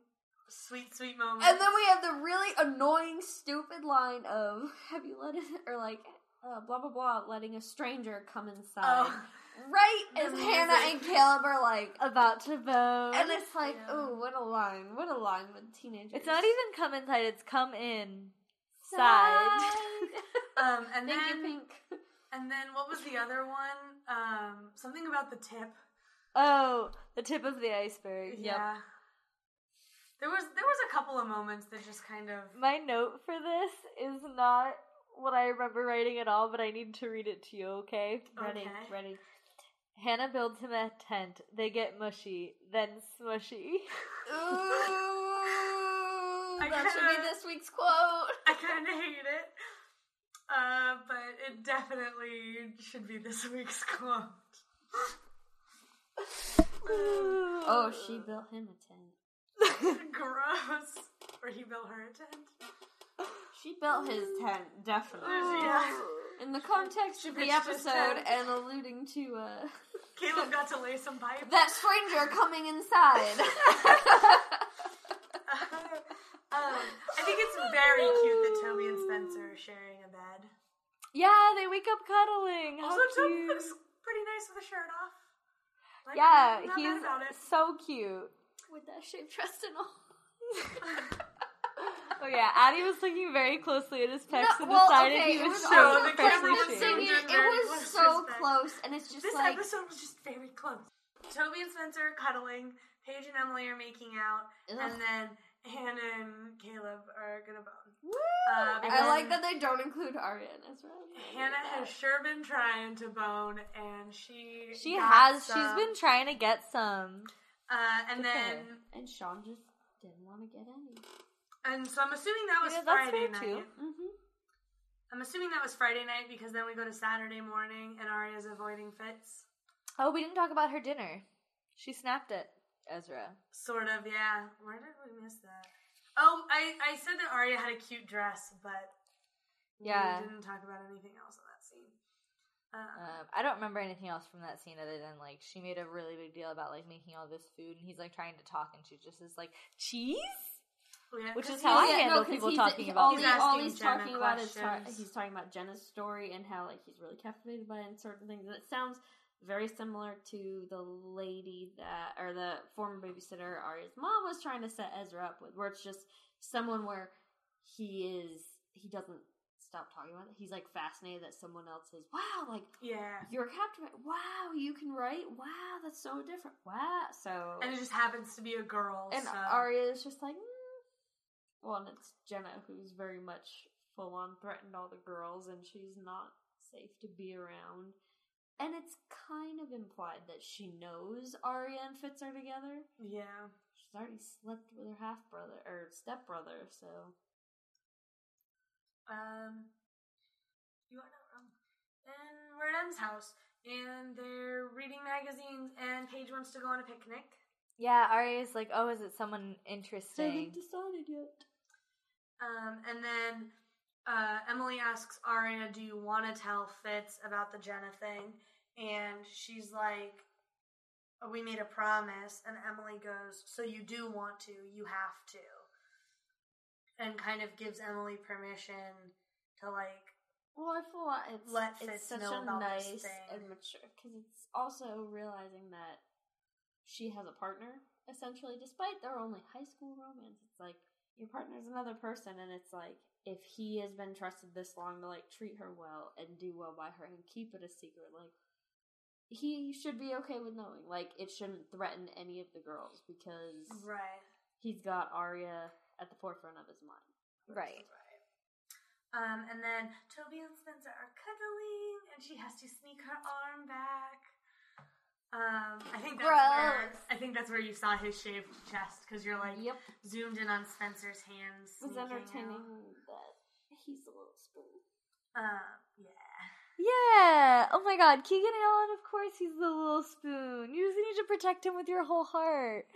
C: sweet, sweet moments.
B: And then we have the really annoying, stupid line of "Have you let it?" or like uh, blah blah blah, letting a stranger come inside.
C: oh,
B: Right
C: The
B: as
C: music.
B: Hanna and Caleb are like,
A: about to bone.
B: and it's like,
C: Yeah.
B: ooh, what a line! What a line with teenagers.
A: it's not even come inside. It's come in side.
B: Side.
C: um, and
B: Thank
C: then
B: you, Pink.
C: and then what was the other one? Um, something about the tip.
A: oh, the tip of the iceberg.
C: Yeah. There was there was a couple of moments that just kind of
A: My note for this is not what I remember writing at all, but I need to read it to you. Okay.
B: Ready,
C: Okay.
B: ready.
A: Hanna builds him a tent. They get mushy, then smushy.
B: Ooh,
C: I
B: that should be this week's quote.
C: I kind of hate it. Uh, but it definitely should be this week's quote.
B: Oh, she built him a tent.
C: Gross. Or he built her a tent.
B: She built his tent, definitely.
C: Yeah.
B: In the context
C: She
B: of the
C: pitched his
B: episode
C: tent.
B: and alluding to uh,
C: Caleb got to lay some pipe.
B: that stranger coming inside.
C: um, I think it's very cute that Toby and Spencer are sharing a bed.
A: Yeah, they wake up cuddling. How
C: Also, Toby
A: cute.
C: looks pretty nice with a shirt off. Like,
A: yeah,
C: not
A: he's
C: mad about it.
A: so cute.
B: With that shaped dress and all.
A: Oh yeah, Addie was looking very closely at his pecs and
B: well,
A: decided
B: okay,
A: he was,
B: was
A: so
C: the
A: freshly
C: camera was
A: shaved.
B: It,
C: just
B: it
C: very
B: was so close, and it's just
C: This
B: like
C: episode was just very close. Toby and Spencer are cuddling. Paige and Emily are making out,
B: ugh.
C: and then Hanna and Caleb are gonna bone. Um,
B: I like that they don't include Aria and Ezra.
C: Hanna has sure been trying to bone, and she
A: She
C: got
A: has. She's been trying to get some.
C: Uh, and
A: Good
C: then,
B: and Sean just didn't want to get any.
C: and so I'm assuming that was
A: Yeah,
C: Friday
A: fair,
C: night.
A: too.
B: Mm-hmm.
C: I'm assuming that was Friday night because then we go to Saturday morning, and Aria's avoiding Fitz.
A: Oh, we didn't talk about her dinner. She snapped at Ezra.
C: Sort of, yeah. Where did we miss that? Oh, I, I said that Aria had a cute dress, but
A: Yeah.
C: we didn't talk about anything else in that scene. Uh,
A: I don't remember anything else from that scene other than like she made a really big deal about like making all this food, and he's like trying to talk, and she just is like cheese.
C: yeah,
A: which is how I handle people talking about
B: all, he, all he's
C: Jenna
B: talking about is
C: questions.
B: he's talking about Jenna's story and how like he's really captivated by it and certain things. And it sounds very similar to the lady that or the former babysitter Aria's mom was trying to set Ezra up with, where it's just someone where he is he doesn't stop talking about it. He's like fascinated that someone else is. Wow, like
C: Yeah.
B: you're a captain. Wow, you can write. Wow, that's so different. Wow, so
C: And it just happens to be a girl.
B: and
C: so.
B: Aria is just like, mm. well, and it's Jenna who's very much full on threatened all the girls, and she's not safe to be around. And it's kind of implied that she knows Aria and Fitz are together.
C: yeah.
B: She's already slept with her half brother or step brother, so
C: Um, you are not wrong. Then we're at Em's house, and they're reading magazines, and Paige wants to go on a picnic.
A: Yeah, Aria's like, oh, is it someone interesting?
B: I haven't decided yet.
C: Um, and then uh, Emily asks Aria, "Do you want to tell Fitz about the Jenna thing?" And she's like, "Oh, "We made a promise." And Emily goes, "So you do want to? You have to." And kind of gives Emily permission to like
B: Well, I feel like it's,
C: Let
B: it's
C: Fitz
B: such
C: know
B: a
C: about this
B: nice
C: thing.
B: and mature because it's also realizing that she has a partner essentially, despite their only high school romance. It's like your partner's another person, and it's like if he has been trusted this long to like treat her well and do well by her and keep it a secret, like he should be okay with knowing. Like it shouldn't threaten any of the girls because
C: right.
B: he's got Aria at the forefront of his mind.
A: Right.
C: Um, and then Toby and Spencer are cuddling, and she has to sneak her arm back. Um, I think that's where
A: Gross.
C: I think that's where you saw his shaved chest because you're like
B: Yep.
C: zoomed in on Spencer's hands.
B: It was
C: sneaking
B: entertaining that he's a little spoon.
C: out. Uh, yeah.
A: Yeah. Oh my God, Keegan Allen. Of course, he's the little spoon. You just need to protect him with your whole heart.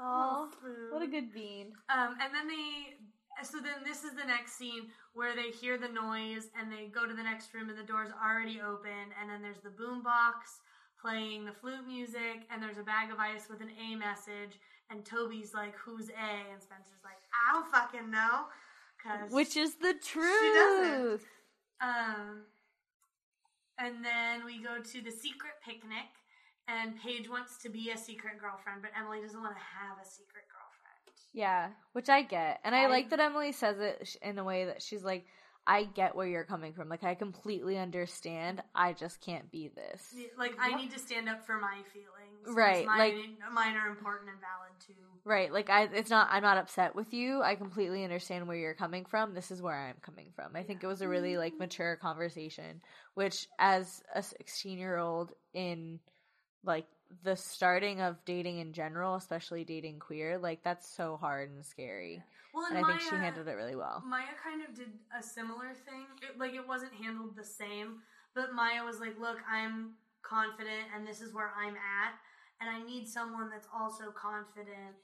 A: Aw. What a good bean.
C: Um, and then they. So then this is the next scene where they hear the noise and they go to the next room and the door's already open and then there's the boom box playing the flute music and there's a bag of ice with an A message and Toby's like, "Who's A?" and Spencer's like, "I don't fucking know,"
A: Which is the
C: doesn't.
A: truth.
C: um, and then we go to the secret picnic, and Paige wants to be a secret girlfriend, but Emily doesn't want to have a secret girlfriend.
A: Yeah, which I get. And I,
B: I-
A: like that Emily says it in a way that she's like, I get where you're coming from. Like, I completely understand. I just can't be this.
C: Like I need to stand up for my feelings.
A: Right,
C: Mine,
A: like-
C: mine are important and valid too.
A: Right. Like, I, it's not, I'm not upset with you. I completely understand where you're coming from. This is where I'm coming from. I think it was a really, like, mature conversation, which as a 16 year old in, like, the starting of dating in general, especially dating queer, like, that's so hard and scary.
C: Well,
A: And
C: and
A: I think she handled it really well.
C: Maya kind of did a similar thing. It, like it wasn't handled the same, but Maya was like, "Look, I'm confident, and this is where I'm at, and I need someone that's also confident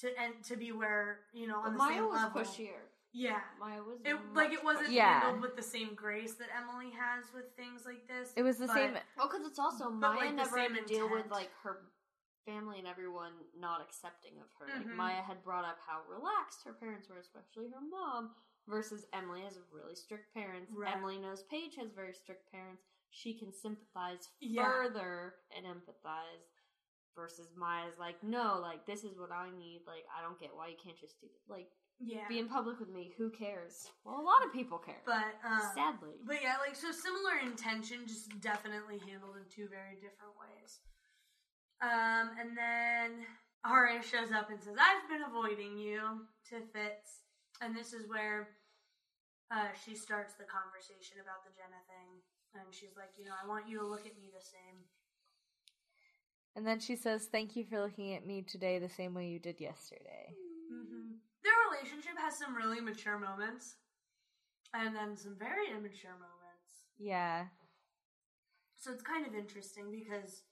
C: to and to be where you know on the
B: Maya
C: same
B: was
C: level."
B: pushier.
C: Yeah,
B: Maya was
C: it like it wasn't.
A: Yeah.
C: handled with the same grace that Emily has with things like this.
A: It was the
C: but-
A: same.
B: Well, because it's also
C: But,
B: Maya
C: like,
B: never had
C: same
B: to deal with like her family and everyone not accepting of her. Like
C: Mhm.
B: Maya had brought up how relaxed her parents were, especially her mom, versus Emily has really strict parents.
C: Right.
B: Emily knows Paige has very strict parents. She can sympathize
C: Yeah.
B: further and empathize. Versus Maya's like, no, like this is what I need. Like I don't get why you can't just do that. Like
C: yeah,
B: be in public with me. Who cares? Well, a lot of people care.
C: but um,
B: sadly,
C: But yeah, like so similar intention, just definitely handled in two very different ways. Um, and then Aria shows up and says, "I've been avoiding you" to Fitz, and this is where uh, she starts the conversation about the Jenna thing, and she's like, "You know, I want you to look at me the same."
A: And then she says, Thank you for looking at me today the same way you did yesterday.
C: Mm-hmm. Their relationship has some really mature moments, and then some very immature moments.
A: Yeah.
C: So it's kind of interesting because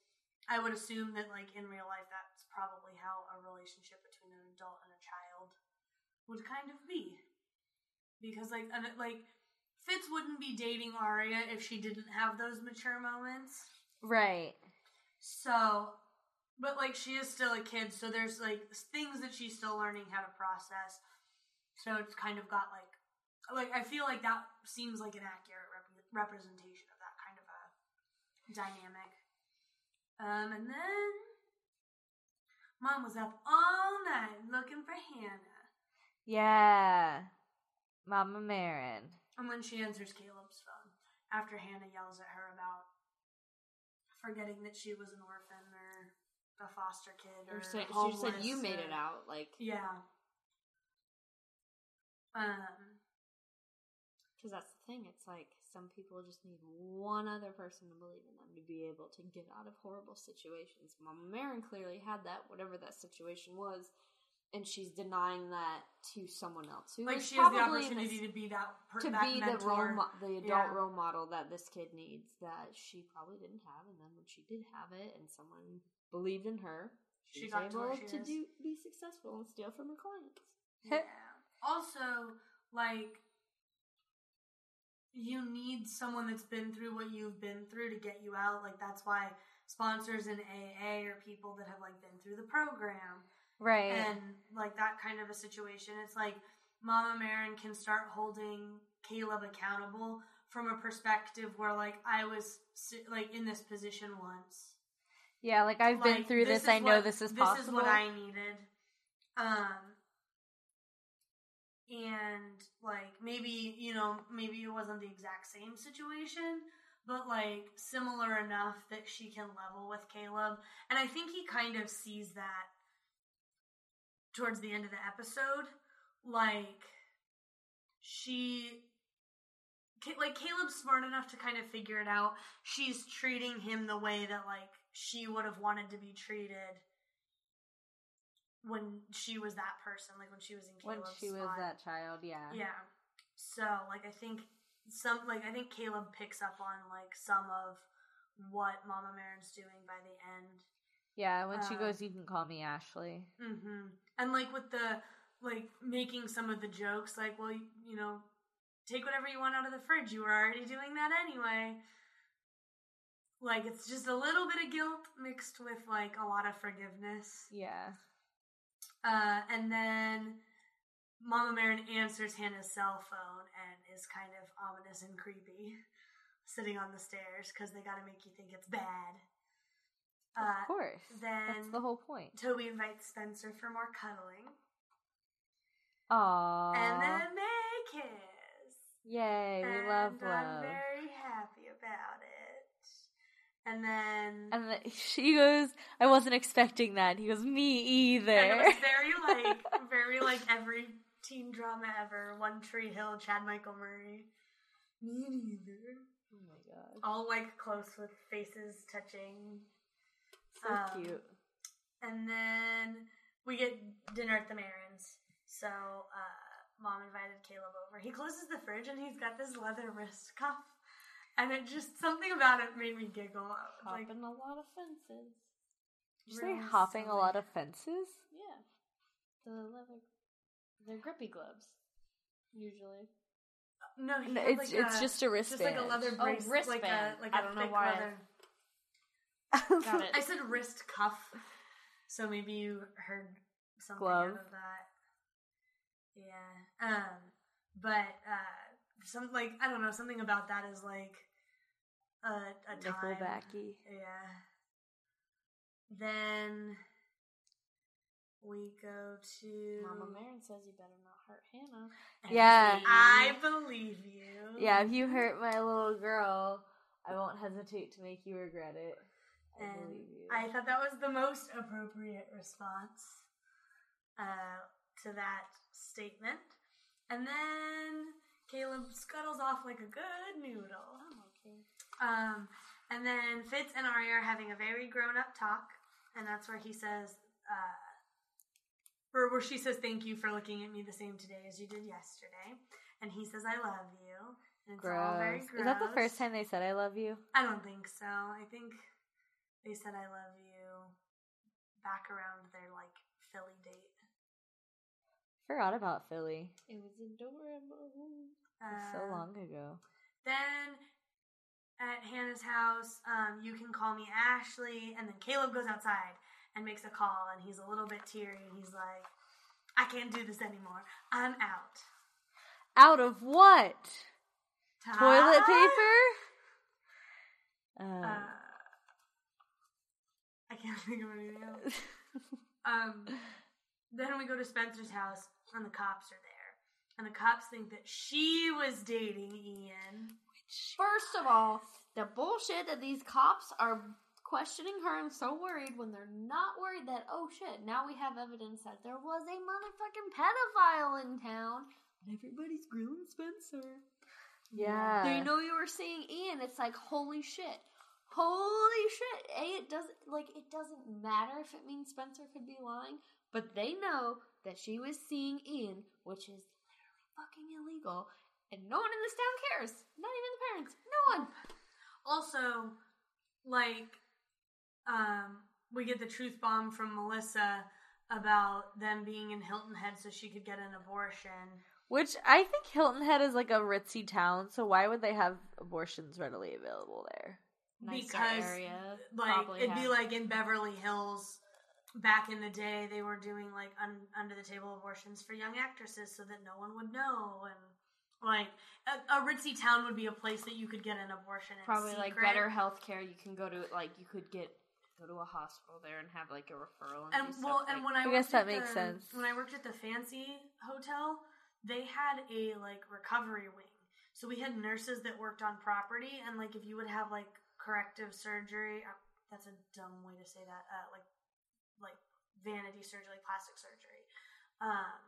C: I would assume that, like, in real life, that's probably how a relationship between an adult and a child would kind of be. Because, like, an, like Fitz wouldn't be dating Aria if she didn't have those mature moments.
A: Right.
C: So, but like, she is still a kid, so there's like things that she's still learning how to process. So it's kind of got like, like I feel like that seems like an accurate rep- representation of that kind of a dynamic. Um, and then mom was up all night looking for Hanna.
A: Yeah. Mama Marin.
C: And when she answers Caleb's phone, after Hanna yells at her about forgetting that she was an orphan or a foster kid or,
B: say, she
C: homeless
B: said you made it out. Like,
C: Yeah. Um.
B: because that's the thing. It's like some people just need one other person to believe in them to be able to get out of horrible situations. Mama Marin clearly had that, whatever that situation was, and she's denying that to someone else who
C: Like she has the opportunity
B: this-
C: to be that per-
B: to
C: that
B: be the role, mo- the adult
C: Yeah.
B: role model that this kid needs that she probably didn't have, and then when she did have it, and someone believed in her,
C: She
B: she's
C: got to
B: able
C: she
B: to do be successful and steal from her clients.
C: Yeah. Also, like, you need someone that's been through what you've been through to get you out. Like, that's why sponsors in AA are people that have, like, been through the program.
A: Right.
C: And, like, that kind of a situation. It's like Mama Marin can start holding Caleb accountable from a perspective where, like, I was, like, in this position once.
A: yeah, like I've been through this.
C: is
A: I know
C: what-
A: this is
C: this
A: possible.
C: is what I needed. Um, and like maybe you know maybe it wasn't the exact same situation, but like similar enough that she can level with Caleb, and I think he kind of sees that towards the end of the episode, like she like Caleb's smart enough to kind of figure it out. She's treating him the way that like she would have wanted to be treated when she was that person, like when she was in Caleb's when
A: she was that child, yeah.
C: Yeah. So like I think some like I think Caleb picks up on like some of what Mama Marin's doing by the end.
A: Yeah, when she
C: Uh,
A: goes, you can call me Ashley.
C: Mm-hmm. And like with the like making some of the jokes, like, well, you, you know, take whatever you want out of the fridge. You were already doing that anyway. Like it's just a little bit of guilt mixed with like a lot of forgiveness.
A: Yeah.
C: Uh, and then Mama Marin answers Hanna's cell phone and is kind of ominous and creepy, sitting on the stairs because they got to make you think it's bad.
A: Of
C: Uh,
A: course.
C: then
A: That's the whole point.
C: Toby invites Spencer for more cuddling.
A: Aww.
C: And then they kiss.
A: Yay, we
C: and
A: love
C: I'm
A: love.
C: very happy about it. And then
A: And the, she goes, I wasn't expecting that. He goes, me either.
C: and it was very like very like every teen drama ever. One Tree Hill, Chad Michael Murray. Me neither.
A: oh my god.
C: All like close with faces touching.
A: So
C: Um,
A: cute.
C: And then we get dinner at the Marins. So uh, mom invited Caleb over. He closes the fridge and he's got this leather wrist cuff. And it just something about it made me giggle. Was Like
B: Hopping a lot of fences.
A: Did you say hopping a lot of fences?
B: Yeah. The leather. They're grippy gloves. Usually.
C: no, he
A: No, it's
C: like
A: it's
C: a-
A: just a wristband.
C: just like a leather
B: Oh,
C: brace, like a
B: wristband.
C: like
B: I
C: a
B: don't know why
C: leather.
B: Got it.
C: I said wrist cuff, so maybe you heard something
A: Glove.
C: out of that. Yeah. Um. But uh, some like I don't know something about that is like a a time.
A: Nickelbacky.
C: Yeah. Then we go to
B: Mama Marin says you better not hurt Hanna.
C: And
A: Yeah.
C: I believe you.
A: Yeah, if you hurt my little girl, I won't hesitate to make you regret it. I
C: And
A: believe you.
C: I thought that was the most appropriate response uh, to that statement. And then Caleb scuttles off like a good noodle.
B: okay.
C: Um, and then Fitz and Aria are having a very grown up talk, and that's where he says, uh, or where she says, "Thank you for looking at me the same today as you did yesterday," and he says, "I love you." And it's all very
A: gross.
C: gross.
A: Is that the first time they said I love you?
C: I don't think so. I think they said "I love you" back around their like Philly date.
A: Forgot about Philly.
B: It was adorable.
A: It's so
C: Uh,
A: long ago.
C: Then at Hanna's house, um, you can call me Ashley, and then Caleb goes outside and makes a call, and he's a little bit teary. He's like, "I can't do this anymore. I'm out."
A: Out of what? Toilet paper?
C: Uh,
A: Um,
C: I can't think of anything else. Um, then we go to Spencer's house, and the cops are there. and the cops think that she was dating Ian.
B: First of all, the bullshit that these cops are questioning her and so worried when they're not worried that, oh shit, now we have evidence that there was a motherfucking pedophile in town. And everybody's grilling Spencer.
A: Yeah.
B: They know you were seeing Ian. It's like, holy shit. Holy shit. A, it doesn't, like, it doesn't matter if it means Spencer could be lying, but they know that she was seeing Ian, which is literally fucking illegal. And no one in this town cares. Not even the parents. No one.
C: Also, like, um, we get the truth bomb from Melissa about them being in Hilton Head so she could get an abortion.
A: Which I think Hilton Head is like a ritzy town, so why would they have abortions readily available there?
B: Nicer
C: because
B: area,
C: like
B: probably
C: it'd be like in Beverly Hills back in the day they were doing like un- under the table abortions for young actresses so that no one would know and like a, a ritzy town would be a place that you could get an abortion in
B: probably like better health care. You can go to like you could get go to a hospital there and have like a referral. And,
C: and
B: do
C: well
B: stuff
C: and
B: like-
C: when I,
A: I guess that makes
C: the-
A: sense.
C: when I worked at the fancy hotel they had a like recovery wing so we had nurses that worked on property and like if you would have like corrective surgery uh, that's a dumb way to say that uh, like like vanity surgery like plastic surgery. Um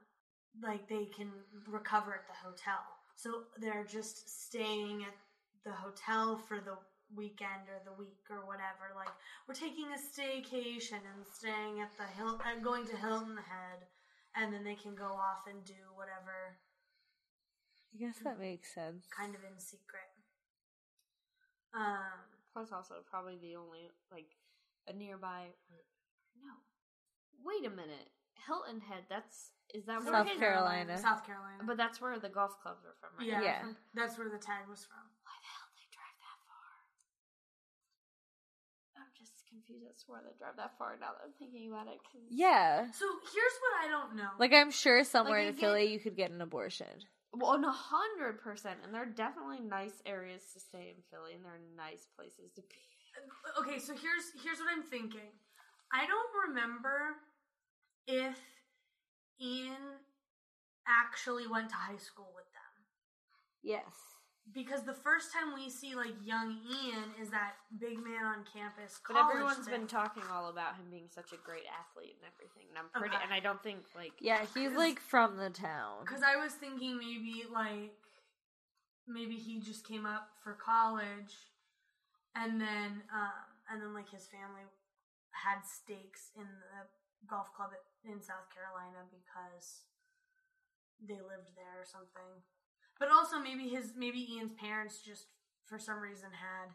C: like they can recover at the hotel. So they're just staying at the hotel for the weekend or the week or whatever. Like we're taking a staycation and staying at the hill and going to hilton head and then they can go off and do whatever
A: I guess that makes sense.
C: kind of in secret. Um
B: Plus, also probably the only like a nearby. No, wait a minute. Hilton Head. That's is that where
A: South
B: his-
A: Carolina.
C: south carolina
B: But that's where the golf clubs are from, right?
C: yeah,
A: Yeah.
C: that's where the tag was from
B: Why the hell they drive that far? I'm just confused as to why they drive that far now that I'm thinking about it. 'cause-
A: Yeah.
C: so here's what i don't know
A: Like I'm sure somewhere
B: Like,
A: in
B: I
A: Philly you could get an abortion.
B: Well, hundred percent, and there are definitely nice areas to stay in Philly, and there are nice places to be.
C: Uh, okay so here's here's what i'm thinking i don't remember if ian actually went to high school with them
A: Yes.
C: Because the first time we see like young ian is that big man on campus
B: But
C: college
B: everyone's
C: thing.
B: been talking all about him being such a great athlete and everything, and I'm pretty,
C: Okay.
B: and I don't think like
A: Yeah, he's like from the town.
C: Because I was thinking maybe like maybe he just came up for college, and then um and then like his family had stakes in the golf club in South Carolina because they lived there or something. But also maybe his maybe Ian's parents just for some reason had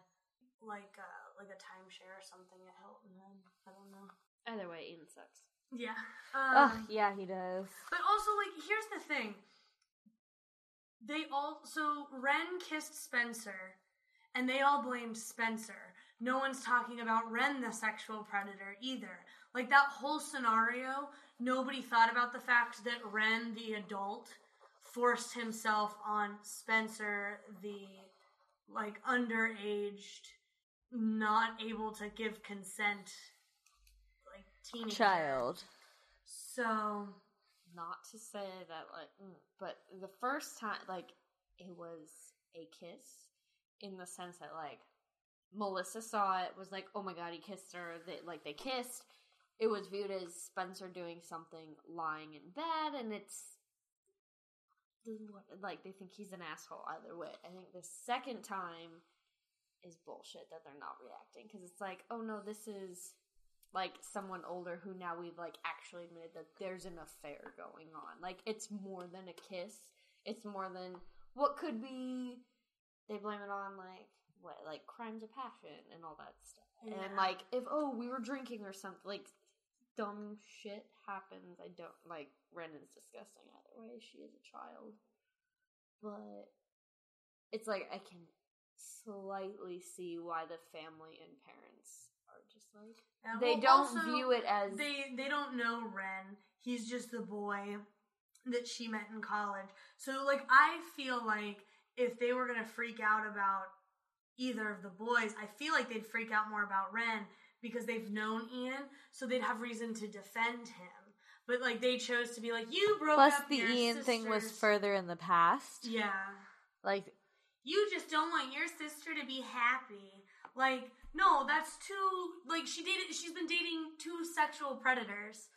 C: like uh like a timeshare or something at Hilton Head. I don't know.
B: either way, Ian sucks.
C: Yeah. Um,
A: yeah, he does.
C: but also, like, here's the thing. They all so Wren kissed Spencer, and they all blamed Spencer. No one's talking about Wren, the sexual predator, either. Like that whole scenario, nobody thought about the fact that Wren, the adult, forced himself on Spencer, the like underaged, not able to give consent, like teenager.
A: Child.
C: So
B: Not to say that like, mm, but the first time, like, it was a kiss in the sense that like Melissa saw it, was like, oh my god, he kissed her. They like they kissed. It was viewed as Spencer doing something lying in bed, and it's like they think he's an asshole either way. I think the second time is bullshit that they're not reacting because it's like, oh no, this is like someone older who now we've like actually admitted that there's an affair going on. Like it's more than a kiss. It's more than what could be. They blame it on like what, like crimes of passion and all that stuff.
C: Yeah.
B: And like if oh we were drinking or something, like dumb shit happens. I don't like Renan's disgusting either way. She is a child, but it's like I can slightly see why the family and parents are just like
C: Yeah,
B: they
C: well,
B: don't
C: also,
B: view it as
C: they they don't know Wren. He's just the boy that she met in college. So like I feel like if they were gonna freak out about either of the boys, I feel like they'd freak out more about Ren because they've known Ian, so they'd have reason to defend him. but like they chose to be like, you broke
A: Plus,
C: up.
A: the
C: your
A: Ian thing was further in the past.
C: Yeah.
A: Like,
C: You just don't want your sister to be happy. Like, no, that's too like she dated she's been dating two sexual predators.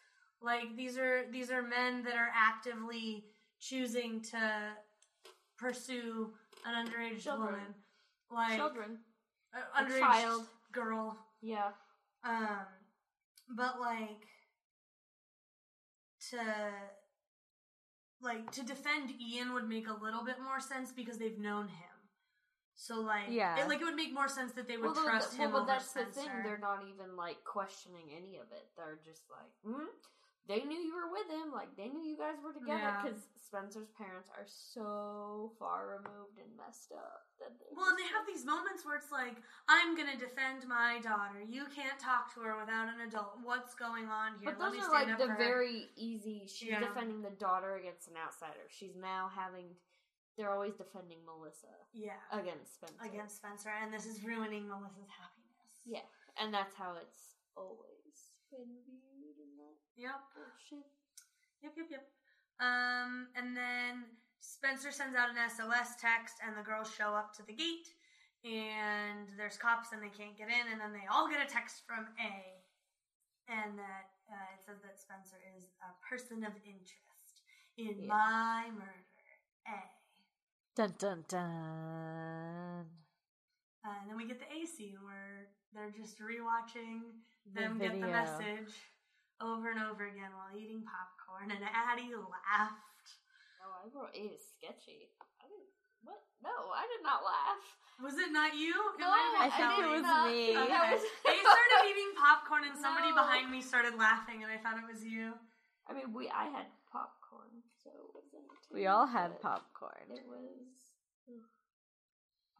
C: Like these are these are men that are actively choosing to pursue an underage
B: Children.
C: woman. Like
B: Children.
C: a
B: A
C: underage
B: child.
C: girl.
B: Yeah.
C: Um but like to like to defend Ian would make a little bit more sense because they've known him. So like
A: Yeah.
C: it, like it would make more sense that they would
B: well,
C: trust
B: well,
C: him
B: but
C: over
B: that's
C: Spencer.
B: the thing. They're not even like questioning any of it. They're just like, hmm? They knew you were with him. Like they knew you guys were together
C: Yeah.
B: because Spencer's parents are so far removed and messed up that they
C: well, and they have these moments where it's like, I'm gonna defend my daughter. You can't talk to her without an adult. What's going on here?
B: But
C: Let
B: those
C: me
B: are like the very easy. She's
C: Yeah.
B: defending the daughter against an outsider. She's now having. They're always defending Melissa
C: yeah
B: against Spencer.
C: against Spencer, and this is ruining Melissa's happiness.
B: Yeah, and that's how it's always been viewed in that
C: Yep.
B: bullshit.
C: Yep, yep, yep. Um, and then Spencer sends out an SOS text, and the girls show up to the gate, and there's cops, and they can't get in, and then they all get a text from A, and that uh, it says that Spencer is a person of interest in
B: Yeah.
C: my murder. A.
A: dun dun dun.
C: Uh, and then we get the A scene where they're just rewatching
A: The
C: them get the message over and over again while eating popcorn, and Addie laughed.
B: Oh, I wrote A is sketchy. I didn't. What? No, I did not laugh.
C: Was it not you? It
B: No,
C: might
A: I
C: have been
A: think it was
B: not.
A: me.
C: Okay.
B: was-
C: they started eating popcorn and somebody
B: No.
C: behind me started laughing and I thought it was you.
B: I mean, we. I had popcorn, so it wasn't.
A: We all had popcorn.
B: It was.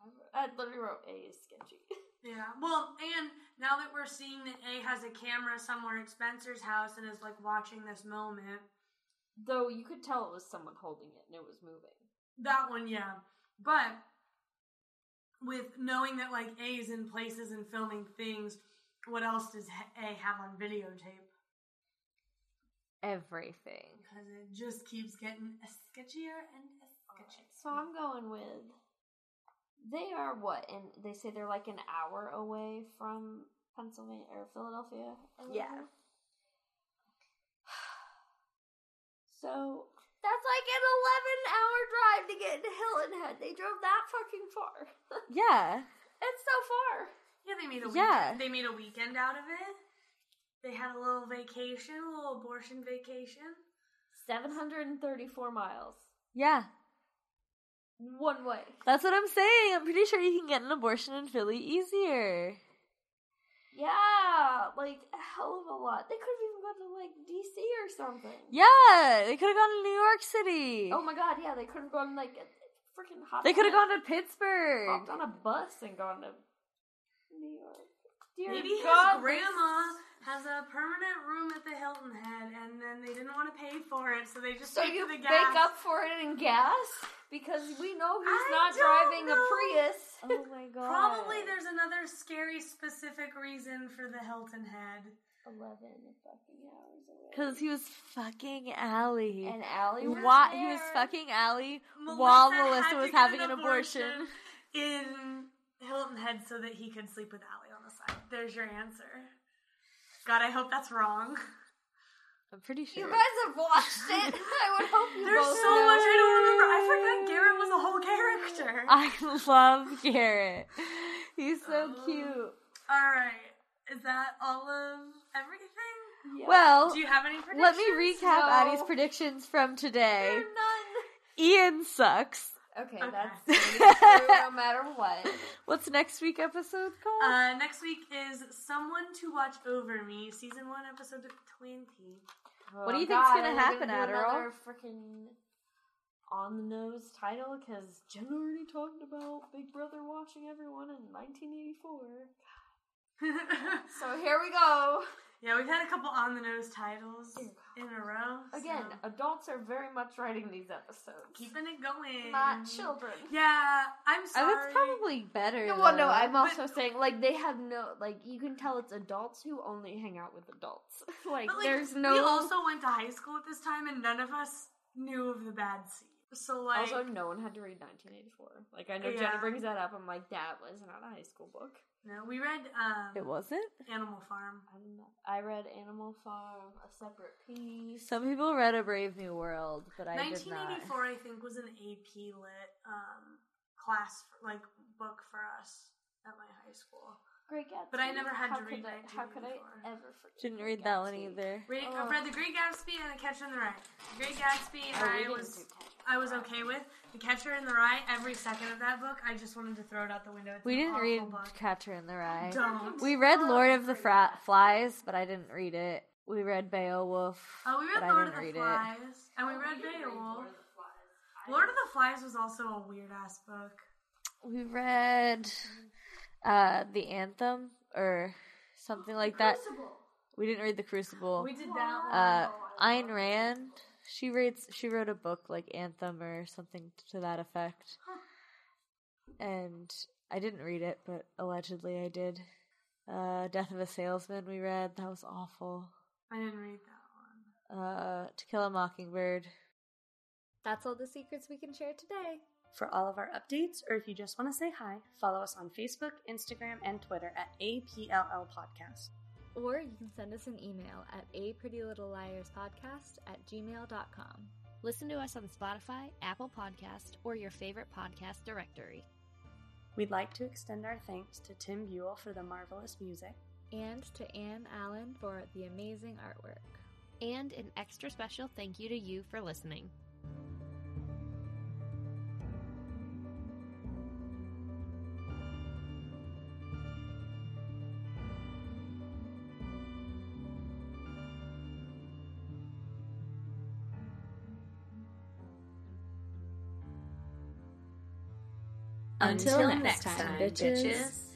B: I, wrote, I literally wrote A is sketchy.
C: Yeah. Well, and now that we're seeing that A has a camera somewhere at Spencer's house and is like watching this moment,
B: Though you could tell it was someone holding it and it was moving.
C: that one, yeah. But with knowing that like A is in places and filming things, what else does A have on videotape?
A: Everything.
C: Because it just keeps getting sketchier and sketchier.
B: So I'm going with. They are what? And they say they're like an hour away from Pennsylvania or Philadelphia. or
A: Yeah.
B: So that's like an 11 hour drive to get to Hilton Head. They drove that fucking far.
A: Yeah.
B: it's so far.
C: Yeah, they made a
A: Yeah.
C: weekend. They made a weekend out of it. They had a little vacation, a little abortion vacation.
B: 734 miles.
A: Yeah.
B: One way.
A: That's what I'm saying. I'm pretty sure you can get an abortion in Philly easier.
B: Yeah, like a hell of a lot. They could have even gone to like DC or something.
A: Yeah, they could have gone to New York City.
B: Oh my god, yeah, they could have gone like a freaking hot.
A: they could have gone to Pittsburgh.
B: hopped on a bus and gone to New York. Dear
C: Maybe his grandma has a permanent room at the Hilton Head, and then they didn't want to pay for it, so they just
B: So
C: paid
B: you
C: for the
B: make up for it in gas because we know he's
C: I
B: not
C: don't
B: driving a. Prius.
A: Oh my god.
C: Probably there's another scary specific reason for the Hilton Head.
B: Eleven fucking hours away.
A: Because he was fucking Ali.
B: and Ali was
A: Why
B: there.
A: he was fucking Ali while Melissa was having an abortion.
C: in Hilton Head so that he could sleep with Ali on the side. There's your answer. God, I hope that's wrong.
A: I'm pretty sure.
B: You guys have watched it. I would hope you
C: There's
B: both
C: so
B: know.
C: much I don't remember. I forgot Garrett was a whole character.
A: I love Garrett. He's so
C: Oh.
A: cute.
C: All right, is that all of everything?
B: Yeah.
A: Well,
C: Do you have any predictions?
A: let me recap
B: No.
A: Addie's predictions from
B: There
A: today.
B: are none.
A: Ian sucks.
B: Okay,
C: Okay.
B: that's true no matter what.
A: What's next week episode called?
C: Uh, next week is Someone to Watch Over Me, season one, episode twenty.
A: What do oh, you
B: Oh,
A: think's gonna happen,
B: do
A: Adderall?
B: Freaking on the nose title because Jen already talked about Big Brother watching everyone in 1984. So here we go.
C: Yeah, we've had a couple on the nose titles in a row.
B: Again, adults are very much writing these episodes.
C: keeping it going.
B: not children.
C: Yeah, I'm
A: I
C: sorry.
A: was probably better.
B: No, well, no. I'm also saying like they have no like you can tell it's adults who only hang out with adults. like,
C: But, like,
B: there's no
C: We also went to high school at this time, and none of us knew of the bad seed. So like,
B: also no one had to read 1984. Like I know
C: Yeah.
B: Jenna brings that up. I'm like that was not a high school book.
C: No, we read um,
A: It wasn't.
C: Animal Farm.
B: I did. I read Animal Farm, a separate piece.
A: Some people read A Brave New World, but I did not.
C: 1984, I think, was an AP lit um, class, like book for us at my high school.
B: Great Gatsby.
C: But I never had
B: how
C: to read
B: could I, How could I ever forget?
A: Didn't
B: Great
A: read that one
B: Gatsby?
A: either.
C: Read,
B: Oh.
C: I've read The Great Gatsby and The Catcher in the Rye. The Great Gatsby,
B: Oh,
C: I was. I was okay with. The Catcher in the Rye, every second of that book, I just wanted to throw it out the window. It's
A: We didn't read
C: book.
A: Catcher in the Rye.
C: Don't.
A: We read Lord of the Fra- Flies, but I didn't read it. We read Beowulf.
C: Oh, we read
A: I
C: Lord of
A: didn't
C: the
A: read it.
C: Flies, and we oh, read Beowulf. Lord of the Flies was also a weird ass book.
A: We read uh, the Anthem or something like that.
C: Crucible.
A: We didn't read the Crucible.
C: We did that.
A: Uh, Ayn Rand. She reads. She wrote a book like Anthem or something to that effect. And I didn't read it, but allegedly I did. Uh, Death of a Salesman. We read. That was awful.
C: I didn't read that one.
A: Uh, To Kill a Mockingbird.
D: That's all the secrets we can share today.
E: For all of our updates, or if you just want to say hi, follow us on Facebook, Instagram, and Twitter at APLL Podcast.
D: Or you can send us an email at a pretty little liars podcast at gmail.com.
F: Listen to us on Spotify, Apple Podcast, or your favorite podcast directory.
E: We'd like to extend our thanks to Tim Buell for the marvelous music.
D: And to Anne Allen for the amazing artwork.
F: And an extra special thank you to you for listening.
D: Until next time, bitches.